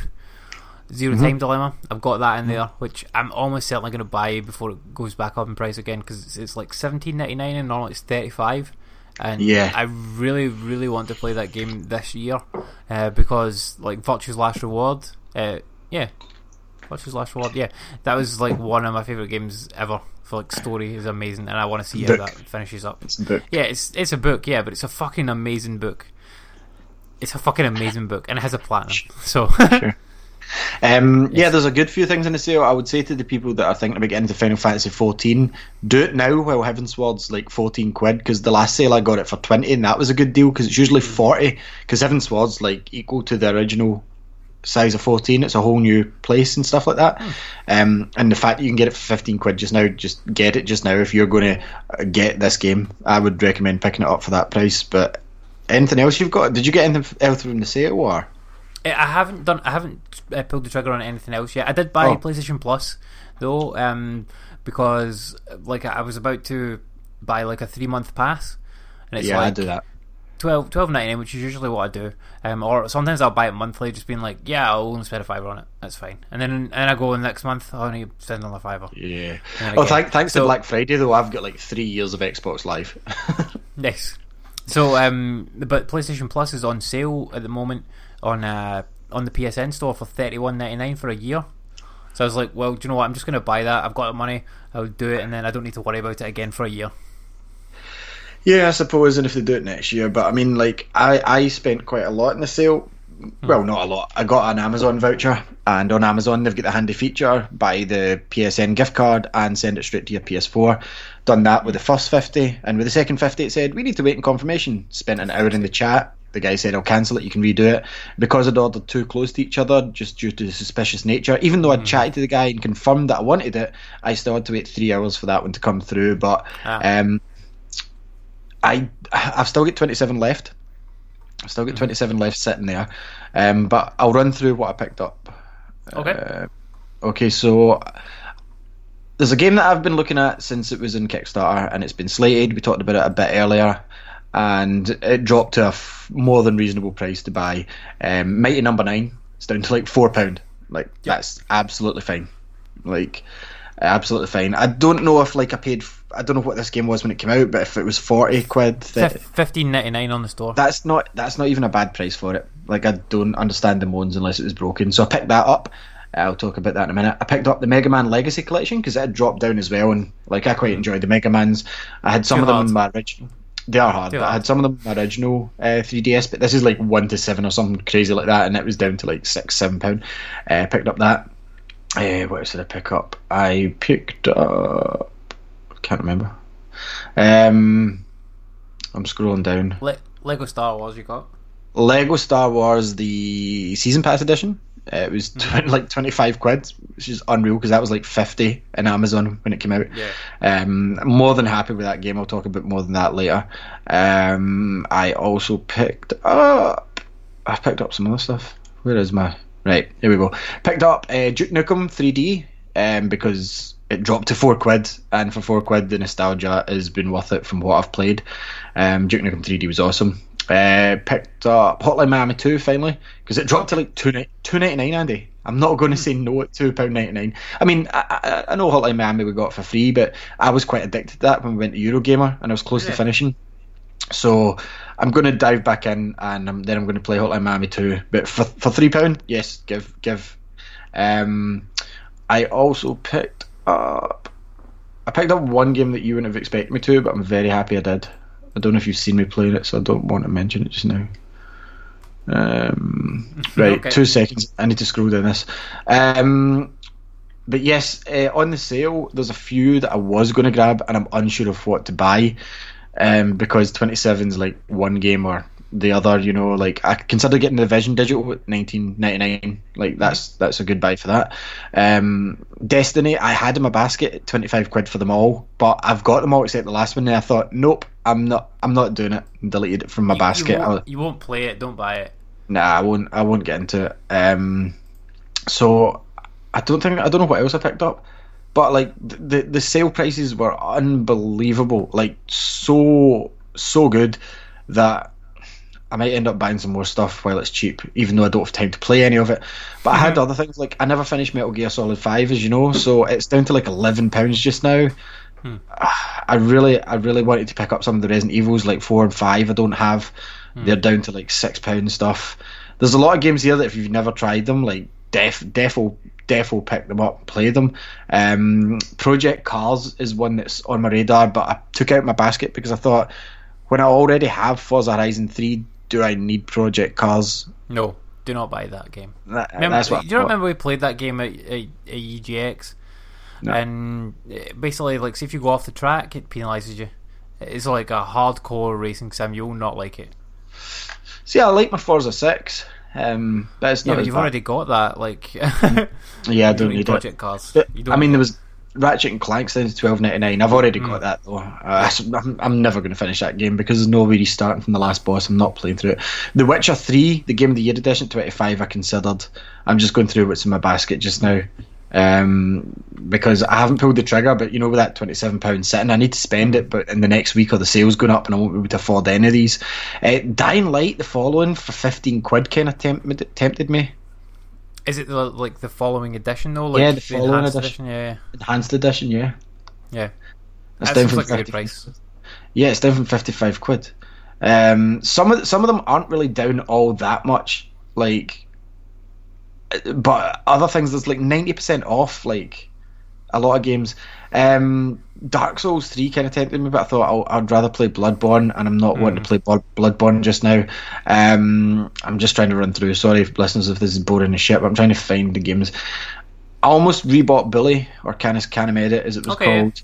0 Time Dilemma. I've got that in there, which I'm almost certainly going to buy before it goes back up in price again because it's, it's like seventeen ninety nine and normally it's thirty five. And Yeah. I really, really want to play that game this year uh, because, like, Virtue's Last Reward, uh, yeah, his Last Reward, yeah, that was like one of my favorite games ever. For like story is amazing, and I want to see Book. how that finishes up. It's a book. Yeah, it's it's a book, yeah, but it's a fucking amazing book. It's a fucking amazing book, and it has a platinum. So [LAUGHS] Um, Yeah, there's a good few things in the sale. I would say to the people that are thinking about getting into Final Fantasy 14, do it now while Heavensward's like 14 quid because the last sale I got it for 20 and that was a good deal because it's usually 40 because Heavensward's like equal to the original size of 14. It's a whole new place and stuff like that. Um, and the fact that you can get it for 15 quid just now, just get it just now if you're going to get this game. I would recommend picking it up for that price. But anything else you've got? Did you get anything else from the sale or? Eh, I haven't done. I haven't uh, pulled the trigger on anything else yet. I did buy Oh. PlayStation Plus though, um, because like I was about to buy like a three month pass, and it's yeah, like I do that. 12 12.99, which is usually what I do. Um, or sometimes I'll buy it monthly, just being like, yeah, I'll only spend a fiver on it. That's fine. And then and I go in next month, I'll only spend another fiver. Yeah. Oh, thank, thanks so- to Black Friday though, I've got like three years of Xbox Live. [LAUGHS] Yes. So, um, but PlayStation Plus is on sale at the moment on uh, on the PSN store for thirty one ninety nine for a year. So I was like, well, do you know what? I'm just going to buy that. I've got the money. I'll do it, and then I don't need to worry about it again for a year. Yeah, I suppose, and if they do it next year, but I mean, like, I, I spent quite a lot in the sale. Well, not a lot. I got an Amazon voucher, and on Amazon they've got the handy feature buy the PSN gift card and send it straight to your PS4. Done that with the first 50, and with the second 50 it said, we need to wait in confirmation. Spent an hour in the chat. The guy said, I'll cancel it, you can redo it. Because I'd ordered too close to each other, just due to the suspicious nature, even though I'd chatted to the guy and confirmed that I wanted it, I still had to wait three hours for that one to come through. But Ah. um, I I've still got 27 left. I've still got 27 left sitting there. Um, but I'll run through what I picked up. Okay. Uh, okay, so there's a game that I've been looking at since it was in Kickstarter, and it's been slated. We talked about it a bit earlier, and it dropped to a f- more than reasonable price to buy. Um, Mighty Number Nine. It's down to like four pound. Like that's absolutely fine. Like absolutely fine. I don't know if like I paid. I don't know what this game was when it came out, but if it was forty quid, Fifteen ninety nine on the store. that's not that's not even a bad price for it. Like I don't understand the moans unless it was broken. So I picked that up. I'll talk about that in a minute. I picked up the Mega Man Legacy Collection because it had dropped down as well, and like I quite enjoyed the Mega Mans. I had some Too of them hard. in my original. They are hard, Too I hard. had some of them in my original uh, 3DS. But this is like one to seven or something crazy like that, and it was down to like six, seven pound. Uh, picked up that. Uh, what else did I pick up? I picked up. Can't remember. Um, I'm scrolling down. Le- Lego Star Wars you got. Lego Star Wars the season pass edition. Uh, it was tw- [LAUGHS] like twenty five quid, which is unreal because that was like fifty in Amazon when it came out. Yeah. Um, more than happy with that game. I'll talk a bit more than that later. Um, I also picked up. I picked up some other stuff. Where is my right? Here we go. Picked up uh, Duke Nukem 3D um, because it dropped to four quid, and for four quid, the nostalgia has been worth it from what I've played. Um, Duke Nukem 3D was awesome. Uh, picked up Hotline Miami 2 finally because it dropped to like two two ninety nine. Andy, I'm not going to say no at two pound ninety nine. I mean, I, I, I know Hotline Miami we got for free, but I was quite addicted to that when we went to Eurogamer and I was close to finishing. So I'm going to dive back in and um, then I'm going to play Hotline Miami 2. But for for three pound, yes, give give. Um, I also picked up. I picked up one game that you wouldn't have expected me to, but I'm very happy I did. I don't know if you've seen me playing it, so I don't want to mention it just now. Um, [LAUGHS] right, Okay. two seconds. I need to scroll down this. Um, but yes, uh, on the sale, there's a few that I was going to grab, and I'm unsure of what to buy, um, because 27 is like one game or the other. You know, like I consider getting the Vision Digital at 19.99. Like that's that's a good buy for that. Um, Destiny, I had in my basket at 25 quid for them all, but I've got them all except the last one, and I thought, nope, I'm not, I'm not doing it. And deleted it from my You- basket. You won't, you won't play it. Don't buy it. Nah, I won't. I won't get into it. Um, so I don't think I don't know what else I picked up, but like the the sale prices were unbelievable, like so so good that I might end up buying some more stuff while it's cheap, even though I don't have time to play any of it. But I had mm-hmm. other things like I never finished Metal Gear Solid Five, as you know, so it's down to like eleven pounds just now. Hmm. [SIGHS] I really, I really wanted to pick up some of the Resident Evils, like four and five. I don't have. Hmm. They're down to like six pound stuff. There's a lot of games here that if you've never tried them, like Def, Defo, Defo pick them up, play them. Um, Project Cars is one that's on my radar, but I took out my basket because I thought when I already have Forza Horizon Three, do I need Project Cars? No, do not buy that game. That- Remember, that's what you remember we played that game at, at, at EGX? And uh, basically, like, see if you go off the track, it penalises you. It's like a hardcore racing sim. You'll not like it. See, I like my Forza Six. Um, but it's Yeah, not but you've bad. already got that. Like, [LAUGHS] Yeah, I [LAUGHS] you don't need it. Project Cars. But, You don't I mean, there was Ratchet and Clank down to twelve ninety nine. I've already Mm. got that though. Uh, [LAUGHS] I'm, I'm never going to finish that game because there's no way starting from the last boss. I'm not playing through it. The Witcher Three, the Game of the Year edition, twenty five. I considered. I'm just going through what's in my basket just now. Um, because I haven't pulled the trigger, but you know, with that twenty seven pounds sitting, I need to spend it. But in the next week, or the sales going up, and I won't be able to afford any of these. Uh, Dying Light, the following for fifteen quid, kind of tempted me. Is it the, like the following edition though? Like Yeah, the following enhanced edition. Yeah, Enhanced edition, yeah. yeah. That's That down from like 50 price. Yeah, it's down from 55 quid. Um, some of some of them aren't really down all that much, like, but other things there's like ninety percent off, like a lot of games. Um, Dark Souls three kind of tempted me, but I thought I'll, I'd rather play Bloodborne, and I'm not wanting to play Blood, Bloodborne just now. Um, I'm just trying to run through. Sorry, listeners, if this is boring as shit, but I'm trying to find the games. I almost rebought Bully or Canis Canem Edit as it was Okay. called.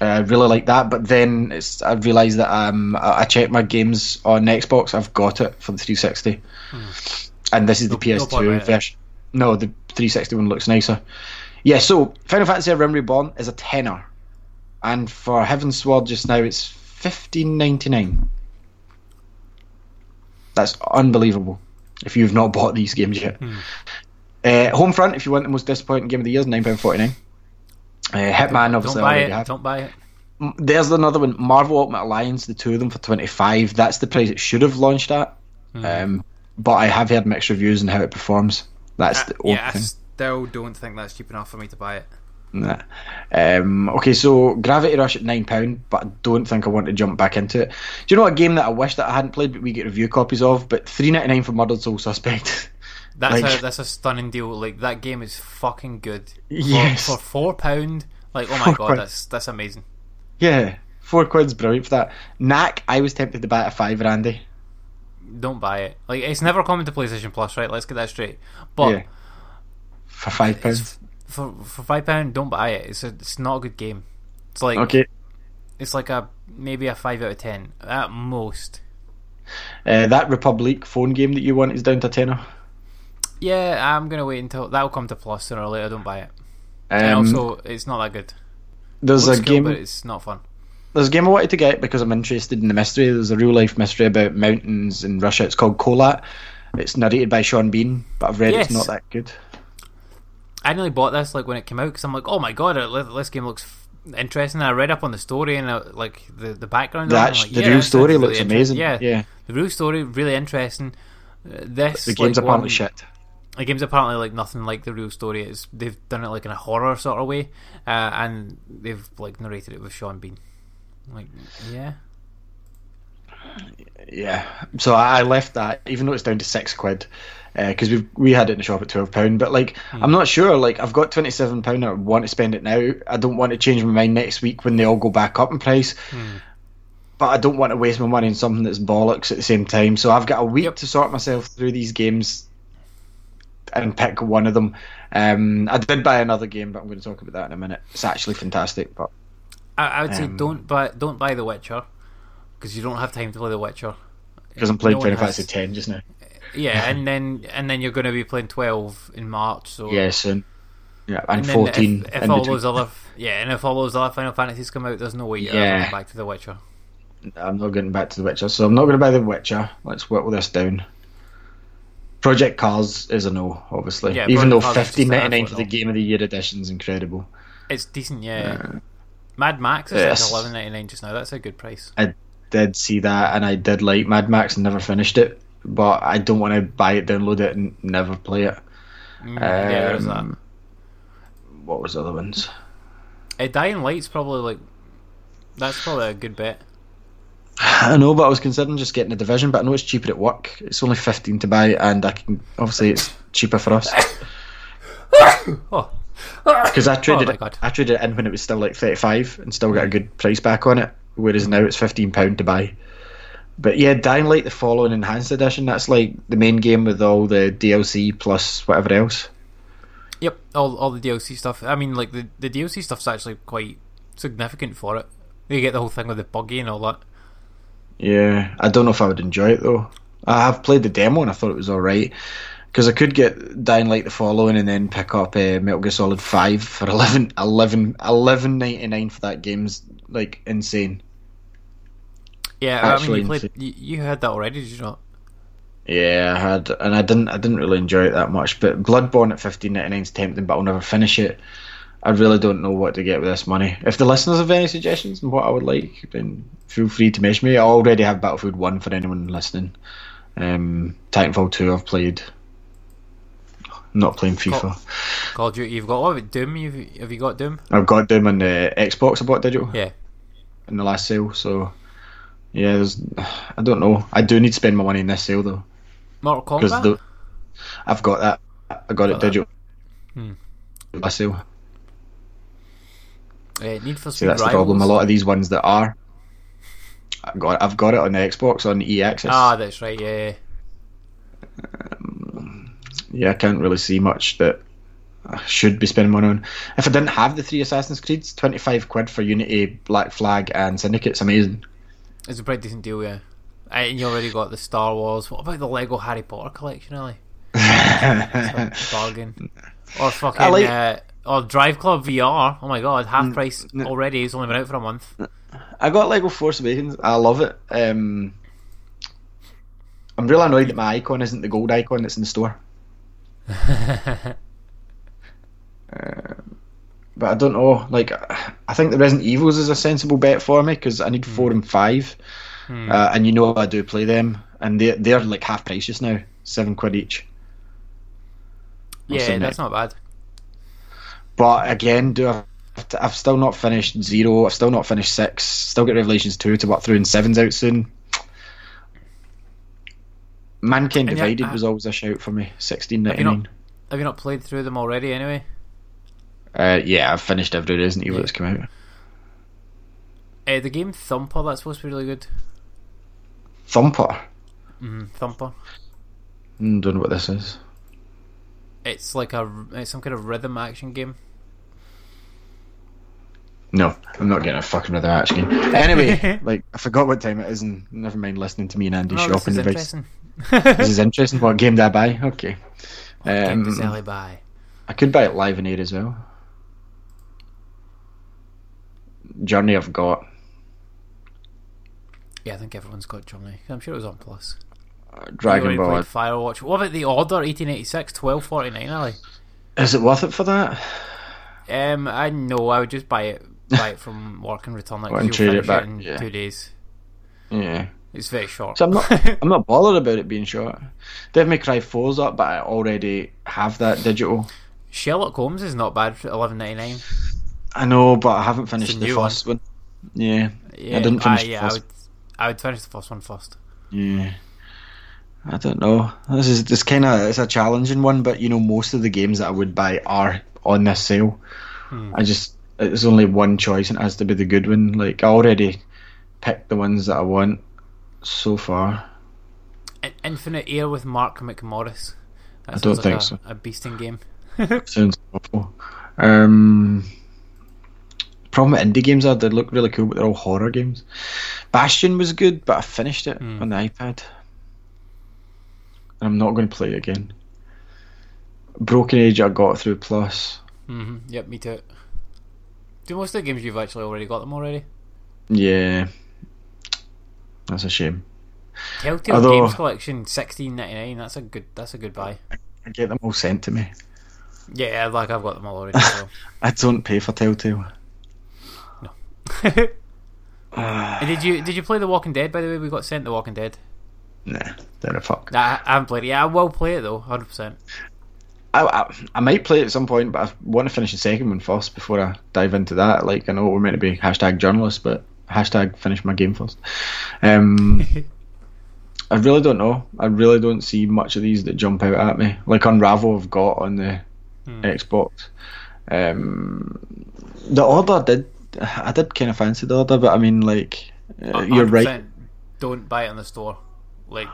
Uh, I really like that, but then it's, I realised that um, I, I checked my games on Xbox. I've got it for the 360, and this is the Hmm. No- no PS2 about it. version. No, the 360 one looks nicer. Yeah, so Final Fantasy Realm Reborn is a tenner, and for Heavensward just now it's fifteen ninety nine. That's unbelievable. If you've not [LAUGHS] bought these games yet, Hmm. uh, Homefront, if you want the most disappointing game of the year, is nine pound forty nine. Uh, Hitman, Don't obviously, I buy it. have. Don't buy it. There's another one, Marvel Ultimate Alliance, the two of them for 25. That's the price it should have launched at. Hmm. Um, but I have heard mixed reviews on how it performs. That's the only Uh, yeah, thing. Still don't think that's cheap enough for me to buy it. Nah. Um, okay, so Gravity Rush at nine pound, but I don't think I want to jump back into it. Do you know a game that I wish that I hadn't played, but we get review copies of? But three ninety nine for Murdered Soul Suspect. [LAUGHS] That's Like- a that's a stunning deal. Like that game is fucking good. For, Yes. For four pound, like oh my [LAUGHS] Four god, quid. that's that's amazing. yeah, four quid's brilliant for that. Knack, I was tempted to buy it at five, Randy. Don't buy it. Like it's never coming to PlayStation Plus, right? Let's get that straight. But yeah, for five pounds. for for five pound, don't buy it. It's a, it's not a good game. It's like Okay, it's like a maybe a five out of ten at most. uh, that République phone game that you want is down to tenner. Yeah, I'm gonna wait until that'll come to Plus sooner or later. Don't buy it. and Um, also, it's not that good. there's Looks a cool, game. but it's not fun. There's a game I wanted to get because I'm interested in the mystery. There's a real life mystery about mountains in Russia. It's called Kholat. It's narrated by Sean Bean, but I've read Yes. it's not that good. I nearly bought this like when it came out because I'm like, oh my god, uh, this game looks f- interesting. And I read up on the story and uh, like the the background. The, on it, I'm act- like, the yeah, real story sounds looks really amazing. inter- Yeah, the real story really interesting. Uh, this the game's like, apparently one- shit. The game's apparently like nothing like the real story. It's they've done it like in a horror sort of way, uh, and they've like narrated it with Sean Bean. Like, yeah, Yeah, so I I left that even though it's down to six quid because we we had it in the shop at twelve pound. But like, Hmm. I'm not sure. Like, I've got twenty seven pound. I want to spend it now. I don't want to change my mind next week when they all go back up in price. Hmm. But I don't want to waste my money on something that's bollocks at the same time. So I've got a week Yep. to sort myself through these games and pick one of them. Um, I did buy another game, but I'm going to talk about that in a minute. It's actually fantastic, but I, I would say Um, don't buy don't buy The Witcher because you don't have time to play The Witcher. because I'm playing No Final Fantasy Ten just now. Yeah, and then and then you're going to be playing twelve in March. So Yeah, soon. Yeah, and, And fourteen. If, if in all between. those other yeah, and if all those other Final Fantasies come out, there's no way you're Yeah. going back to The Witcher. I'm not getting back to The Witcher, so I'm not going to buy The Witcher. Let's whittle this down. Project Cars is a no, obviously. Yeah, Even though Project Cars is just fifteen an ninety nine for the. Game of the Year edition is incredible. It's decent, yeah. Uh, Mad Max is Yes. like eleven ninety nine just now. That's a good price. I did see that, and I did like Mad Max and never finished it. But I don't want to buy it, download it, and never play it. Mm, yeah, there's that. Um, What was the other ones? A Dying Light's probably like that's probably a good bet. I know, but I was considering just getting a division, but I know it's cheaper at work. It's only fifteen to buy, and I can obviously it's cheaper for us [COUGHS] Oh, because I traded my it. I traded it in when it was still like thirty five, and still got a good price back on it. Whereas now it's fifteen pound to buy. But yeah, Dying Light, the following enhanced edition, that's like the main game with all the DLC plus whatever else. yep. All all the DLC stuff. I mean, like the the DLC stuff's actually quite significant for it. You get the whole thing with the buggy and all that. Yeah, I don't know if I would enjoy it though. I have played the demo and I thought it was alright. Because I could get Dying Light the following and then pick up uh, Metal Gear Solid 5 for [LAUGHS] 11 11 11.99 for that game's like insane. Yeah, I mean, you played. You, you had that already, did you not? Yeah, I had, and I didn't, I didn't really enjoy it that much. But Bloodborne at fifteen ninety nine is tempting, but I'll never finish it. I really don't know what to get with this money. If the listeners have any suggestions on what I would like, then feel free to message me. I already have Battlefield One for anyone listening. Um, Titanfall Two, I've played. Not playing FIFA. Call of Duty. You've got what Doom? You've, have you got Doom? I've got them on the Xbox. I bought digital Yeah. in the last sale, so Yeah, there's. [SIGHS] I don't know. I do need to spend my money in this sale though, Mortal Kombat. the I've got that. I got it Got that. digital. Hmm. Last sale. Uh, Need for See, that's the problem. A lot of these ones that are. I've got. I've got it on the Xbox on EX. Ah, that's right. Yeah. yeah, I can't really see much that I should be spending money on. If I didn't have the three Assassin's Creeds, twenty five quid for Unity, Black Flag, and Syndicate's amazing. It's a pretty decent deal, yeah. And you already got the Star Wars. What about the Lego Harry Potter collection, Ali? [LAUGHS] Bargain. Or fucking. Like- uh, or Drive Club VR. Oh my god, half price n- already. It's only been out for a month. I got Lego Force Awakens. I love it. Um, I'm really annoyed that my icon isn't the gold icon that's in the store. [LAUGHS] But I don't know. Like, I think the Resident Evils is a sensible bet for me because I need four and five, uh, and you know I do play them, and they they're like half price just now, seven quid each. yeah, that's that. not bad. But again, do I, I've still not finished zero. I've still not finished six. Still get Revelations two to work through, and seven's out soon. Mankind And yeah, Divided uh, was always a shout for me. Sixteen ninety nine. Have you not played through them already anyway? Uh, yeah, I've finished every Resident Evil Yeah. that's come out. Uh, the game Thumper, that's supposed to be really good. Thumper. Mm, Thumper. Mm, don't know what this is. It's like a it's some kind of rhythm action game. No, I'm not getting a fucking rhythm action game. [LAUGHS] Anyway, like I forgot what time it is, and never mind listening to me and Andy Oh, this shopping is advice. interesting. This is interesting. What game did I buy? Okay. [LAUGHS] Game to Um, Sally buy. I could buy it live in air as well. Journey I've got. Yeah, I think everyone's got Johnny. I'm sure it was on Plus. Uh, Dragon Ball. Firewatch. What about the Order 1886 1249, Ali? Is it worth it for that? Um, I know. I would just buy it, buy it from [LAUGHS] work and return it. and trade it back, in yeah. two days. Yeah. It's very short. So I'm not [LAUGHS] I'm not bothered about it being short. Devil May Cry 4's up, but I already have that digital. Sherlock Holmes is not bad for 11.99. I know, but I haven't finished the first one. Yeah. Yeah, I didn't finish the yeah, I first would, I would finish the first one first. Yeah. I don't know. This is this kind of it's a challenging one, but you know most of the games that I would buy are on this sale. Hmm. I just it's only one choice and it has to be the good one. Like I already picked the ones that I want so far. In- Infinite Air with Mark McMorris. That I don't like think a, so. a beasting game. [LAUGHS] Sounds awful. Um, problem with indie games are they look really cool, but they're all horror games. Bastion was good, but I finished it Hmm. on the iPad. And I'm not going to play it again. Broken Age I got through Plus. hmm Yep, me too. Do most of the games you've actually already got them already? Yeah. That's a shame. Telltale Although- Games Collection sixteen ninety nine. That's a good. That's a good buy. I get them all sent to me. Yeah, like I've got them all already. So. [LAUGHS] I don't pay for Telltale. [LAUGHS] And did you did you play The Walking Dead? By the way, we got sent The Walking Dead. Nah, they're a fuck. Nah, I haven't played it. Yeah, I will play it though, hundred percent. I, I, I might play it at some point, but I want to finish the second one first before I dive into that. Like, I know we're meant to be hashtag journalists, but hashtag finish my game first. Um, [LAUGHS] I really don't know. I really don't see much of these that jump out at me. Like Unravel, I've got on the Xbox. Um, the Order did. I did kind of fancy the Order, but I mean, like, uh, you're right. Don't buy it in the store, like,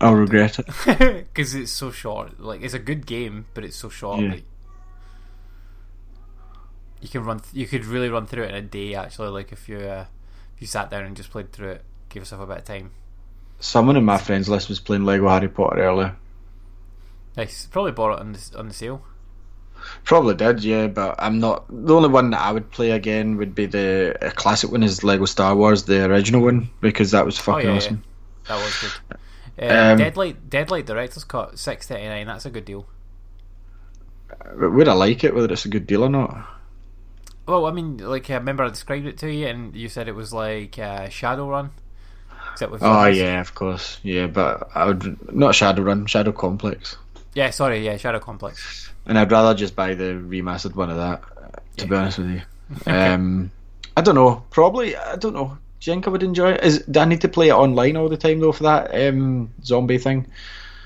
I'll regret it. [LAUGHS] because it's so short. Like, it's a good game, but it's so short. Yeah. Like, you can run. Th- you could really run through it in a day. Actually, like if you uh, if you sat down and just played through it, give yourself a bit of time. Someone in my friends list was playing Lego Harry Potter earlier. Nice. Probably bought it on the on the sale. Probably did, yeah, but I'm not. The only one that I would play again would be the uh, classic one is Lego Star Wars, the original one, because that was fucking Oh, yeah, awesome. That was good. Uh, Um, Deadlight Deadlight Director's Cut six thirty nine. That's a good deal. Would I like it, whether it's a good deal or not? Well, I mean, like I remember I described it to you, and you said it was like uh, Shadowrun. Except with Oh yeah, of course, yeah. But I would not Shadowrun, Shadow Complex, Yeah, sorry, yeah, Shadow Complex. And I'd rather just buy the remastered one of that. To Yeah. be honest with you, [LAUGHS] um, I don't know. Probably I don't know. Do you think I would enjoy it? Is do I need to play it online all the time though for that um, zombie thing?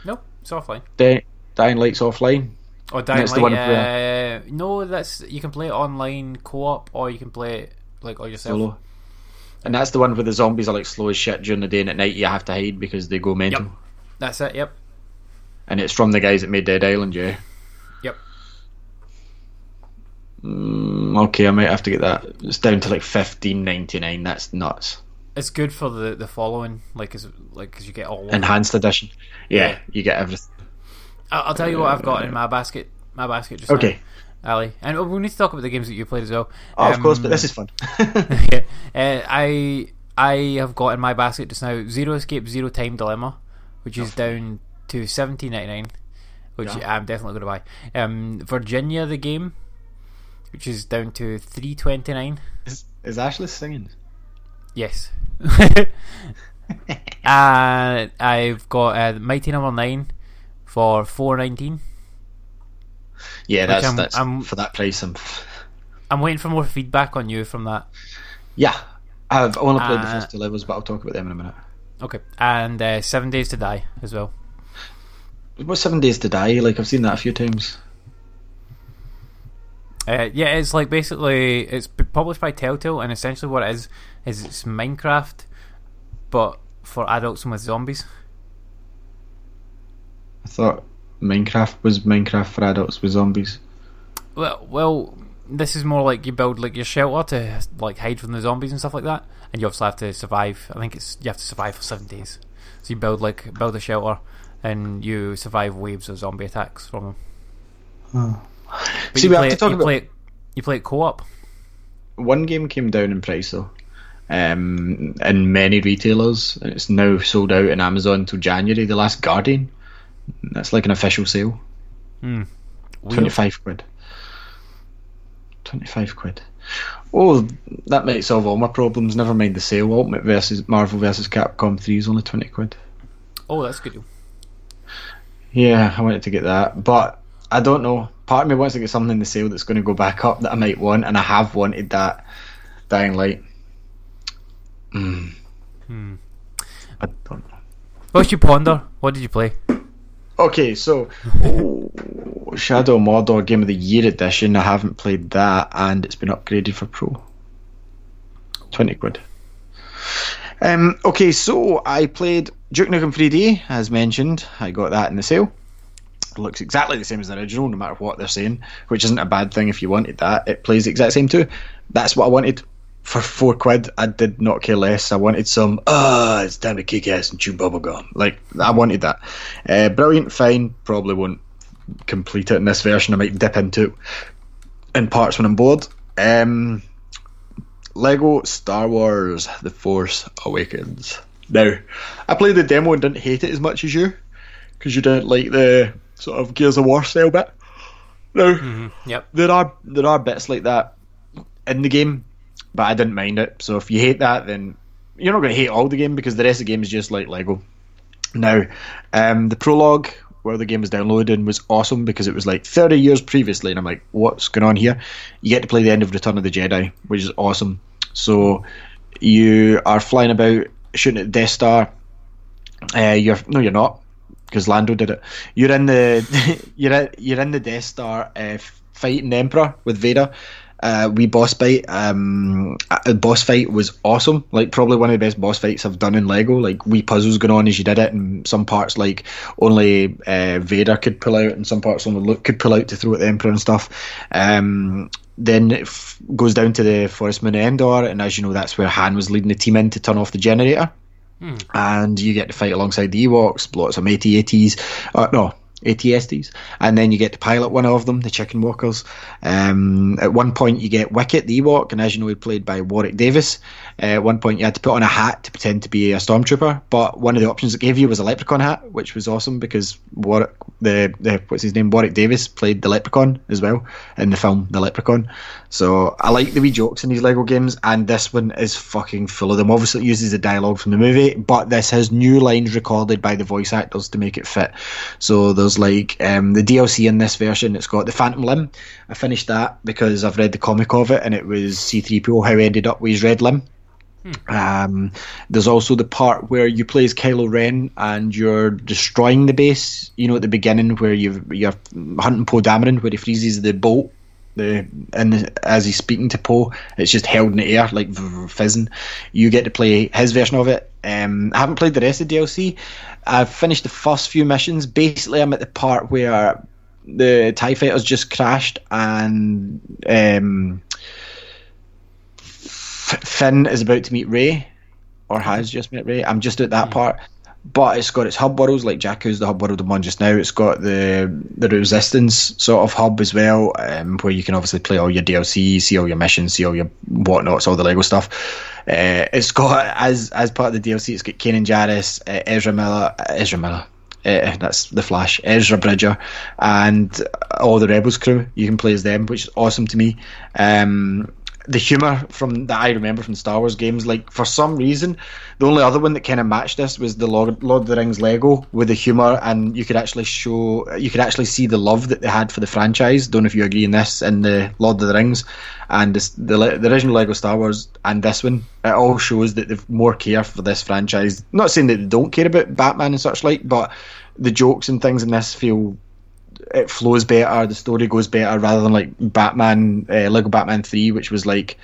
No, it's offline. Di- Dying Light's offline. Oh, Dying the one uh, no, that's you can play it online co-op, or you can play it like all yourself. Solo. And that's the one where the zombies are like slow as shit during the day and at night you have to hide because they go mental. Yep. That's it. Yep. And it's from the guys that made Dead Island, yeah. Mm, okay, I might have to get that. It's down to like fifteen ninety nine. That's nuts. It's good for the the following, like, is like because you get all. Enhanced edition. Yeah, Yeah. you get everything. I'll, I'll tell you what I've got in my basket. My basket just Okay. now, Ali, and we need to talk about the games that you played as well. Oh, of course, but Um, this is fun. [LAUGHS] [LAUGHS] yeah. Uh, I I have got in my basket just now Zero Escape Zero Time Dilemma, which is down to seventeen ninety nine, which Yeah. I'm definitely going to buy. Um, Virginia the game, which is down to three twenty nine. is, is Ashley singing? Yes. and [LAUGHS] [LAUGHS] I've got uh, Mighty Number Nine for four nineteen. Yeah, that's I'm- that's I'm- for that price. I'm, I'm waiting for more feedback on you from that. yeah, I've only played the Uh, first two levels, but I'll talk about them in a minute. Okay, and uh, Seven Days to Die as well. What's Seven Days to Die? Like I've seen that a few times. Uh, yeah, it's like basically it's published by Telltale, and essentially what it is is it's Minecraft, but for adults and with zombies. I thought Minecraft was Minecraft for adults with zombies. Well, well, this is more like you build like your shelter to like hide from the zombies and stuff like that, and you obviously have to survive. I think it's you have to survive for seven days. So you build like build a shelter, and you survive waves of zombie attacks from them. But See, you we play have to it- talk you about play it, you play it co-op. one game came down in price though. Um, in many retailers, and it's now sold out in Amazon until January. The Last Guardian, that's like an official sale. Weird. Twenty five quid. Twenty five quid. Oh, that might solve all my problems. Never mind the sale. Ultimate versus Marvel versus Capcom three is only twenty quid. Oh, that's good. Yeah, I wanted to get that, but I don't know. Part of me wants to get something in the sale that's going to go back up that I might want, and I have wanted that Dying Light. Mm. Hmm. I don't know. What's your ponder? What did you play? Okay, so oh, Shadow Mordor Game of the Year edition. I haven't played that, and it's been upgraded for Pro. Twenty quid. Um. Okay, so I played Duke Nukem 3D, as mentioned. I got that in the sale. Looks exactly the same as the original, no matter what they're saying, which isn't a bad thing if you wanted that. It plays the exact same too. That's what I wanted for four quid. I did not care less. I wanted some. Ah, it's time to kick ass and chew bubblegum. Like I wanted that. Uh, brilliant, fine. Probably won't complete it in this version. I might dip into in parts when I'm bored. Um, Lego Star Wars: The Force Awakens. Now, I played the demo and didn't hate it as much as you, because you didn't like the sort of Gears of War style bit. Now, Yep. there are there are bits like that in the game, but I didn't mind it. So if you hate that, then you're not going to hate all the game because the rest of the game is just like Lego. Now, um, the prologue where the game was downloading was awesome because it was like 30 years previously, and I'm like, what's going on here? You get to play the end of Return of the Jedi, which is awesome. So you are flying about shooting at the Death Star. Uh, you're no, you're not because Lando did it. You're in the [LAUGHS] you're you're in the Death Star uh, fighting Emperor with Vader. Uh, we boss fight. Um, a boss fight was awesome. Like probably one of the best boss fights I've done in Lego. Like we puzzles going on as you did it, and some parts like only uh, Vader could pull out, and some parts only Luke could pull out to throw at the Emperor and stuff. Um, then it f- goes down to the Forest Moon Endor, and as you know, that's where Han was leading the team in to turn off the generator and you get to fight alongside the Ewoks, lots of AT-ATs, uh, no, ATSTs, and then you get to pilot one of them, the Chicken Walkers. Um, at one point, you get Wicket, the Ewok, and as you know, he played by Warwick Davis. Uh, at one point, you had to put on a hat to pretend to be a stormtrooper, but one of the options it gave you was a leprechaun hat, which was awesome because Warwick, the, the what's his name, Warwick Davis played the leprechaun as well in the film The Leprechaun. So I like the wee jokes in these Lego games, and this one is fucking full of them. Obviously, it uses the dialogue from the movie, but this has new lines recorded by the voice actors to make it fit. So there's like um, the DLC in this version. It's got the Phantom Limb. I finished that because I've read the comic of it, and it was C3PO how he ended up with his red limb. Um, there's also the part where you play as Kylo Ren and you're destroying the base. You know, at the beginning where you've, you're hunting Poe Dameron, where he freezes the boat. The and as he's speaking to Poe, it's just held in the air like fizzing. You get to play his version of it. Um, I haven't played the rest of DLC. I've finished the first few missions. Basically, I'm at the part where the Tie Fighters just crashed and um, Finn is about to meet Rey, or has just met Rey. I'm just at that part, but it's got its hub worlds like Jakku's the hub world I'm on just now. It's got the the Resistance sort of hub as well, um, where you can obviously play all your DLC, see all your missions, see all your whatnots, all the Lego stuff. Uh, it's got as as part of the DLC, it's got Kanan Jarrus, uh, Ezra Miller, uh, Ezra Miller. Uh, that's the Flash, Ezra Bridger, and all the Rebels crew. You can play as them, which is awesome to me. Um, the humor from that I remember from Star Wars games, like for some reason, the only other one that kind of matched this was the Lord, Lord of the Rings Lego with the humor, and you could actually show, you could actually see the love that they had for the franchise. Don't know if you agree in this in the Lord of the Rings, and this, the the original Lego Star Wars and this one, it all shows that they've more care for this franchise. Not saying that they don't care about Batman and such like, but the jokes and things in this feel it flows better, the story goes better rather than like Batman, uh, Lego Batman Three, which was like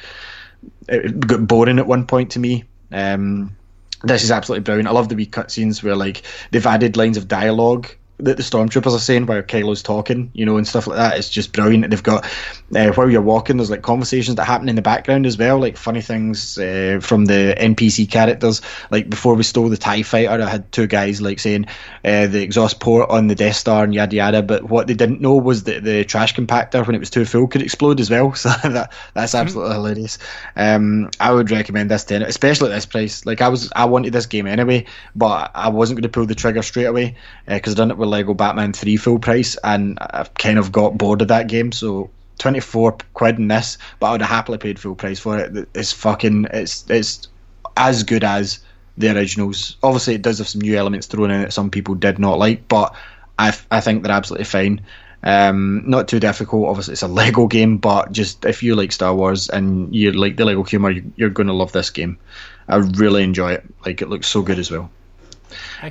it got boring at one point to me. Um, this is absolutely brilliant. I love the wee cutscenes where like they've added lines of dialogue that the stormtroopers are saying while Kylo's talking, you know, and stuff like that. It's just brilliant. They've got uh, while you're walking, there's like conversations that happen in the background as well, like funny things uh, from the NPC characters. Like before we stole the Tie Fighter, I had two guys like saying uh, the exhaust port on the Death Star and yada yada. But what they didn't know was that the trash compactor, when it was too full, could explode as well. [LAUGHS] So that that's absolutely hilarious. Um, I would recommend this to anyone, especially at this price. Like I was, I wanted this game anyway, but I wasn't going to pull the trigger straight away because I done it with Lego Batman 3 full price, and I've kind of got bored of that game. So 24 quid in this, but I would have happily paid full price for it. It's fucking, it's it's as good as the originals. Obviously, it does have some new elements thrown in that some people did not like, but I, I think they're absolutely fine. Um, not too difficult. Obviously, it's a Lego game, but just if you like Star Wars and you like the Lego humor, you, you're going to love this game. I really enjoy it. Like it looks so good as well.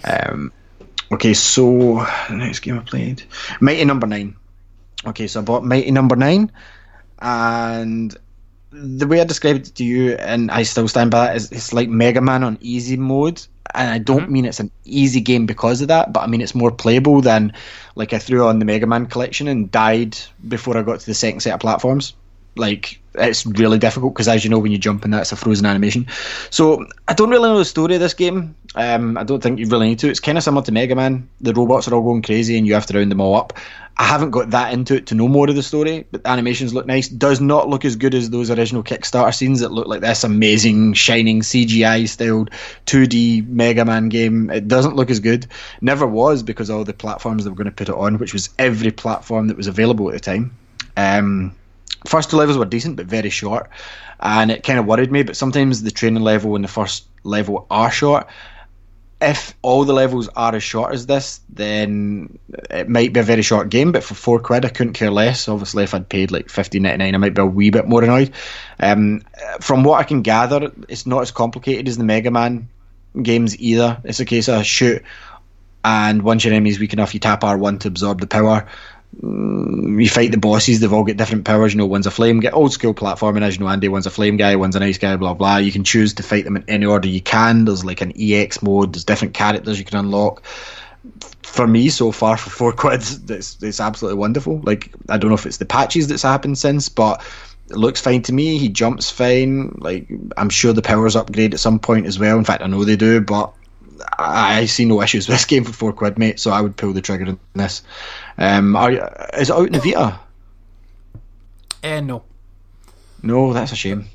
Um, okay, so the next game I played, Mighty Number Nine. Okay, so I bought Mighty Number Nine, and the way I described it to you, and I still stand by that, is it's like Mega Man on easy mode. And I don't mm-hmm. mean it's an easy game because of that, but I mean it's more playable than like I threw on the Mega Man collection and died before I got to the second set of platforms. Like it's really difficult because, as you know, when you jump in that, it's a frozen animation. So I don't really know the story of this game. Um, I don't think you really need to. It's kind of similar to Mega Man. The robots are all going crazy, and you have to round them all up. I haven't got that into it to know more of the story, but the animations look nice. Does not look as good as those original Kickstarter scenes that look like this amazing, shining CGI styled 2D Mega Man game. It doesn't look as good. Never was because all the platforms that were going to put it on, which was every platform that was available at the time. Um, first two levels were decent but very short. And it kind of worried me but sometimes the training level and the first level are short. If all the levels are as short as this then it might be a very short game but for four quid I couldn't care less. Obviously if I'd paid like 15.99 I might be a wee bit more annoyed. Um, from what I can gather it's not as complicated as the Mega Man games either. It's a case of shoot and once your enemy's weak enough you tap R1 to absorb the power you fight the bosses, they've all got different powers. You know, one's a flame guy, old school platforming, as you know, Andy. One's a flame guy, one's a nice guy, blah blah. You can choose to fight them in any order you can. There's like an EX mode. There's different characters you can unlock. For me, so far for four [LAUGHS] quid, it's it's absolutely wonderful. Like I don't know if it's the patches that's happened since, but it looks fine to me. He jumps fine. Like I'm sure the powers upgrade at some point as well. In fact, I know they do, but I see no issues with this game for four quid, mate. So I would pull the trigger on this. Um, are, is it out in the Vita? Eh, no. No, that's a shame.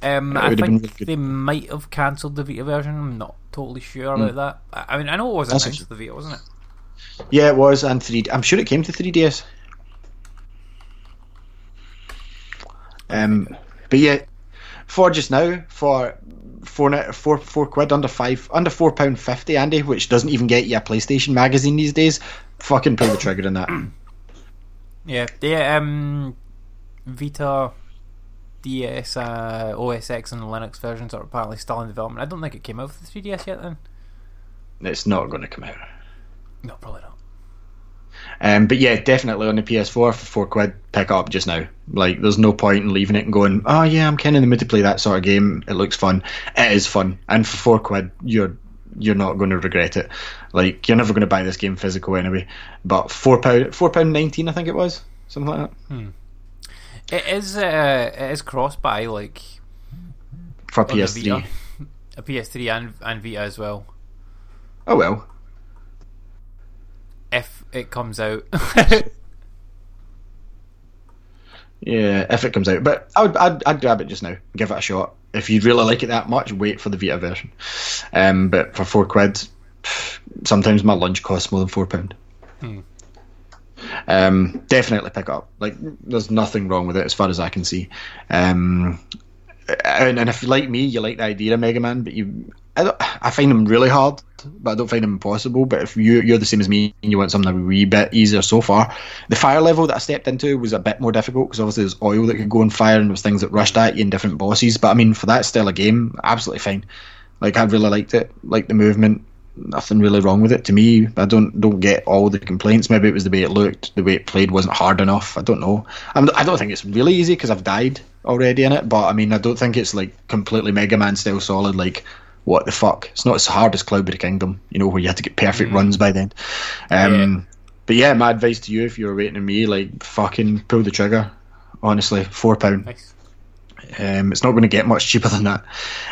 Um, I would have been think really they might have cancelled the Vita version. I'm not totally sure about that. I mean, I know it was Hmm. That's announced the Vita, wasn't it? Yeah, it was, and three. I'm sure it came to 3DS. Um, but yeah, for just now, for four four four quid under five under four pound fifty, Andy, which doesn't even get you a PlayStation magazine these days. Fucking pull the trigger on that. [CLEARS THROAT] Yeah, yeah. Um, Vita DS, uh, OS X, and the Linux versions are apparently still in development. I don't think it came out for the 3DS yet. Then It's not going to come out. no, probably not. Um, but yeah, definitely on the PS4 for four quid, pick up just now. Like, there's no point in leaving it and going, oh yeah, I'm kind of in the mood to play that sort of game. It looks fun. It is fun, and for four quid, you're you're not going to regret it. Like, you're never going to buy this game physical anyway. But four pound, four pound nineteen, I think it was, something like that It is. Uh, it is crossed by like for on PS3. A PS3 and and Vita as well. Oh well. If it comes out, [LAUGHS] Yeah, if it comes out. But I would, I'd, I'd grab it just now. Give it a shot. If you'd really like it that much, wait for the Vita version. Um, but for four quid, sometimes my lunch costs more than four pound. Um, definitely pick up. Like, there's nothing wrong with it as far as I can see. Um, and, and if you like me, you like the idea of Mega Man, but you, I, I find them really hard, but I don't find them impossible. But if you, you're the same as me and you want something a wee bit easier so far, the fire level that I stepped into was a bit more difficult because obviously there's oil that could go on fire and there's things that rushed at you in different bosses. But I mean, for that style of game, absolutely fine. Like I really liked it, like the movement. Nothing really wrong with it to me. I don't don't get all the complaints. Maybe it was the way it looked, the way it played wasn't hard enough. I don't know. I'm, I don't think it's really easy because I've died already in it. But I mean, I don't think it's like completely Mega Man style solid. Like what the fuck? It's not as hard as Cloudberry Kingdom, you know, where you had to get perfect runs by then. Um, But yeah, my advice to you, if you're waiting on me, like fucking pull the trigger. Honestly, four pound. nice. Um, it's not going to get much cheaper than that.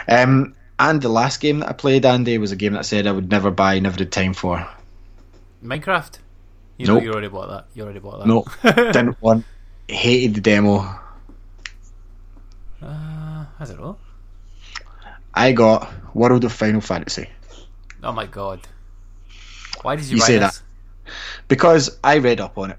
Um, and the last game that I played, Andy, was a game that I said I would never buy, never had time for. Minecraft. You Nope. know, you already bought that. You already bought that. No, [LAUGHS] didn't want. Hated the demo. Uh, I don't know. I got World of Final Fantasy Oh my god. Why did you, You say this? because I read up on it,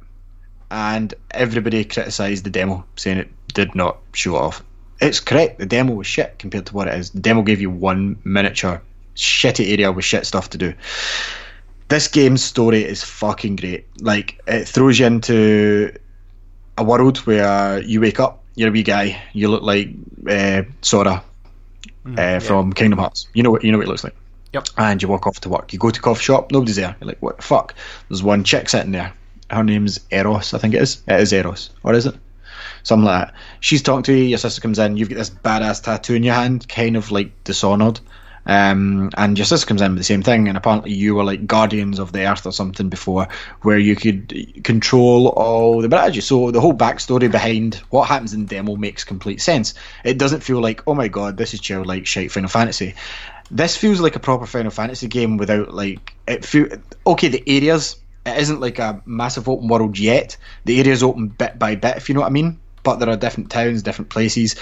and everybody criticised the demo, saying it did not show off. It's correct. The demo was shit compared to what it is. The demo gave you one miniature shitty area with shit stuff to do. This game's story is fucking great. Like it throws you into a world where you wake up, you're a wee guy, you look like uh, Sora uh, from Kingdom Hearts. You know what you know what it looks like. Yep. And you walk off to work. You go to coffee shop, nobody's there. You're like, what the fuck? There's one chick sitting there. Her name's Eros, I think it is. It is Eros, or is it? Something like that. She's talking to you. Your sister comes in. You've got this badass tattoo in your hand, kind of like Dishonored. Um, and your sister comes in with the same thing, and apparently you were like guardians of the earth or something before, where you could control all the strategy. So the whole backstory behind what happens in demo makes complete sense. It doesn't feel like, oh my god, this is childlike shite Final Fantasy. This feels like a proper Final Fantasy game without like it feel okay. The areas it isn't like a massive open world yet. The areas open bit by bit, if you know what I mean. But there are different towns, different places.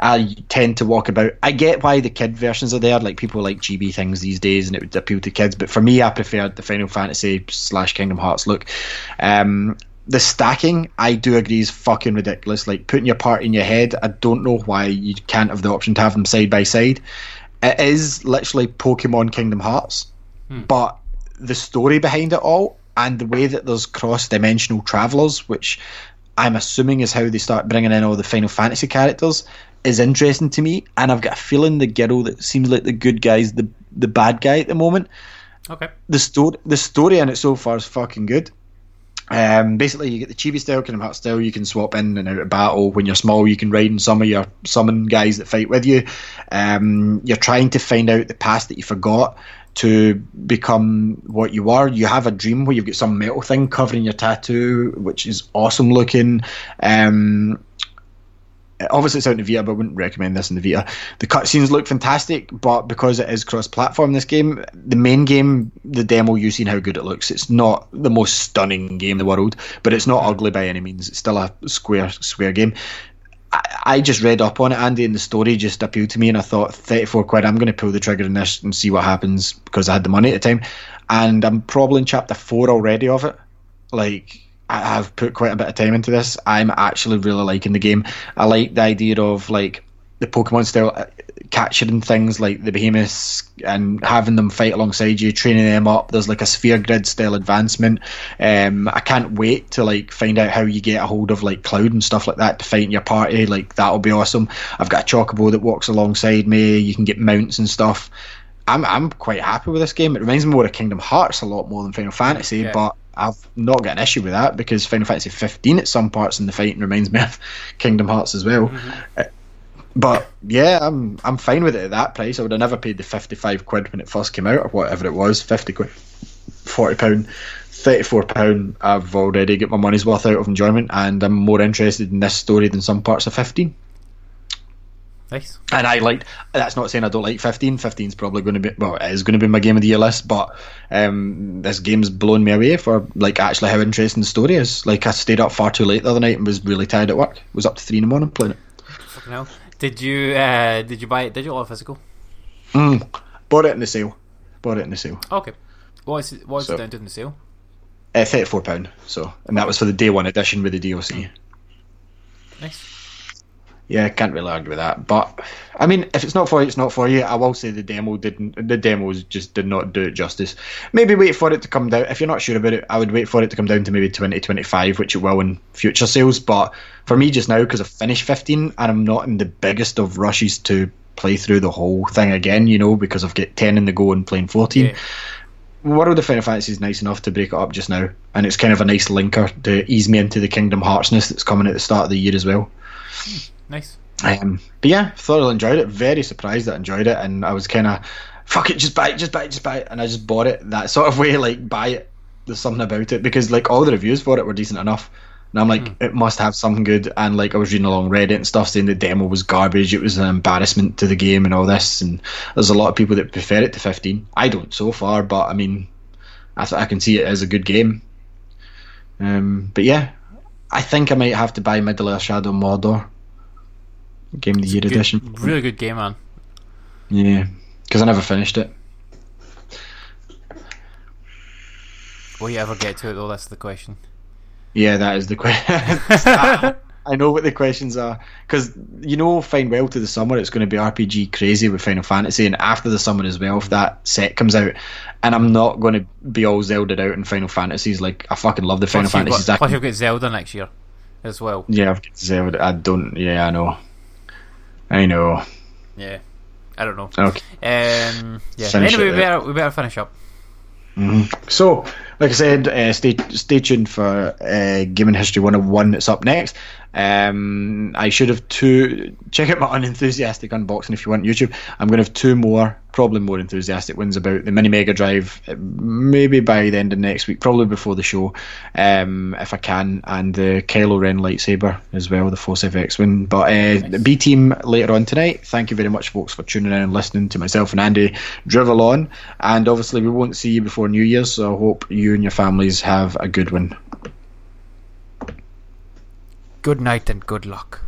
I tend to walk about. I get why the kid versions are there, like people like chibi things these days, and it would appeal to kids. But for me, I preferred the Final Fantasy slash Kingdom Hearts look. Um, the stacking, I do agree, is fucking ridiculous. Like putting your part in your head, I don't know why you can't have the option to have them side by side. It is literally Pokemon Kingdom Hearts, but the story behind it all and the way that there's cross dimensional travelers, which I'm assuming is how they start bringing in all the Final Fantasy characters, is interesting to me. And I've got a feeling the girl that seems like the good guy's the the bad guy at the moment. Okay. The story the story in it so far is fucking good. Um, basically, you get the Chibi style, kind of Hearts style. You can swap in and out of battle. When you're small, you can ride in some of your summon guys that fight with you. Um, you're trying to find out the past that you forgot to become what you are. You have a dream where you've got some metal thing covering your tattoo, which is awesome looking. Um, obviously it's out in the Vita, but I wouldn't recommend this in the Vita. The cutscenes look fantastic, but because it is cross-platform, this game, the main game, the demo, you've seen how good it looks. It's not the most stunning game in the world, but it's not ugly by any means. It's still a square square game. I, just read up on it, Andy, and the story just appealed to me, and I thought, 34 quid, I'm going to pull the trigger on this and see what happens because I had the money at the time. And I'm probably in chapter four already of it. Like, I have put quite a bit of time into this. I'm actually really liking the game. I like the idea of like the Pokemon style, uh, capturing things like the behemoths and having them fight alongside you, training them up. There's like a sphere grid style advancement. Um, I can't wait to like find out how you get a hold of like Cloud and stuff like that to fight in your party. Like that'll be awesome. I've got a Chocobo that walks alongside me. You can get mounts and stuff. I'm I'm quite happy with this game. It reminds me more of Kingdom Hearts a lot more than Final Fantasy, Yeah. but I've not got an issue with that because Final Fantasy 15 at some parts in the fighting reminds [LAUGHS] me of Kingdom Hearts as well. Uh, But yeah, I'm I'm fine with it at that price. I would have never paid the 55 quid when it first came out or whatever it was, 50 quid, 40 pound. 34 pound I've already got my money's worth out of enjoyment and I'm more interested in this story than some parts of 15 Nice. and I like That's not saying I don't like 15. 15 is probably going to be well, it is going to be my game of the year list. But um, this game's blown me away for like actually how interesting the story is. Like I stayed up far too late the other night and was really tired at work. Was up to three in the morning playing it. Fucking hell. Did you uh, did you buy it digital or physical? Mm. Bought it in the sale. Bought it in the sale. Okay. What is it, what is So- it down to in the sale? Uh, 34 pound. So and that was for the day one edition with the DLC. Nice. Yeah, I can't really argue with that. But I mean, if it's not for you, it's not for you. I will say the demo didn't. The demos just did not do it justice. Maybe wait for it to come down. If you're not sure about it, I would wait for it to come down to maybe 2025, which it will in future sales. But for me, just now, because I've finished 15 and I'm not in the biggest of rushes to play through the whole thing again, you know, because I've got 10 in the go and playing 14. Yeah. World of Final Fantasy is nice enough to break it up just now, and it's kind of a nice linker to ease me into the Kingdom Heartsness that's coming at the start of the year as well. Hmm. Nice. Um, but yeah, thoroughly enjoyed it. Very surprised that I enjoyed it, and I was kind of, fuck it, just buy it, just buy it, just buy it, and I just bought it that sort of way, like buy it. There's something about it because like all the reviews for it were decent enough, and I'm like, it must have something good. And like I was reading along Reddit and stuff saying the demo was garbage, it was an embarrassment to the game and all this, and there's a lot of people that prefer it to 15. I don't so far, but I mean, I th- I can see it as a good game. Um, but yeah, I think I might have to buy Middle Earth Shadow Mordor. Game of the Year Good- edition. Really good game, man. Yeah, because I never finished it. Will you ever get to it though? That's the question. Yeah, that is the [LAUGHS] question. [LAUGHS] I know what the questions are because you know, fine well to the summer it's going to be RPG crazy with Final Fantasy, and after the summer as well, if that set comes out, and I'm not going to be all Zelda out in Final Fantasies. Like I fucking love the Final Plus, Fantasies. got, plus you've got Zelda next year as well. yeah, I've got Zelda. I don't. Yeah, I know. I know. Yeah. I don't know. Okay. Um, yeah. Finish anyway, we better we better finish up. So, like I said, uh, stay stay tuned for uh, Gaming History 101 that's up next. Um, I should have two. Check out my [LAUGHS] unenthusiastic unboxing if you want YouTube. I'm going to have two more, probably more enthusiastic ones about the Mini Mega Drive, uh, maybe by the end of next week, probably before the show, um, if I can, and the Kylo Ren lightsaber as well, the Force FX one. But uh, the B Team later on tonight. Thank you very much, folks, for tuning in and listening to myself and Andy drivel on. And obviously, we won't see you before New Year's, so I hope you and your families have a good one. Good night and good luck.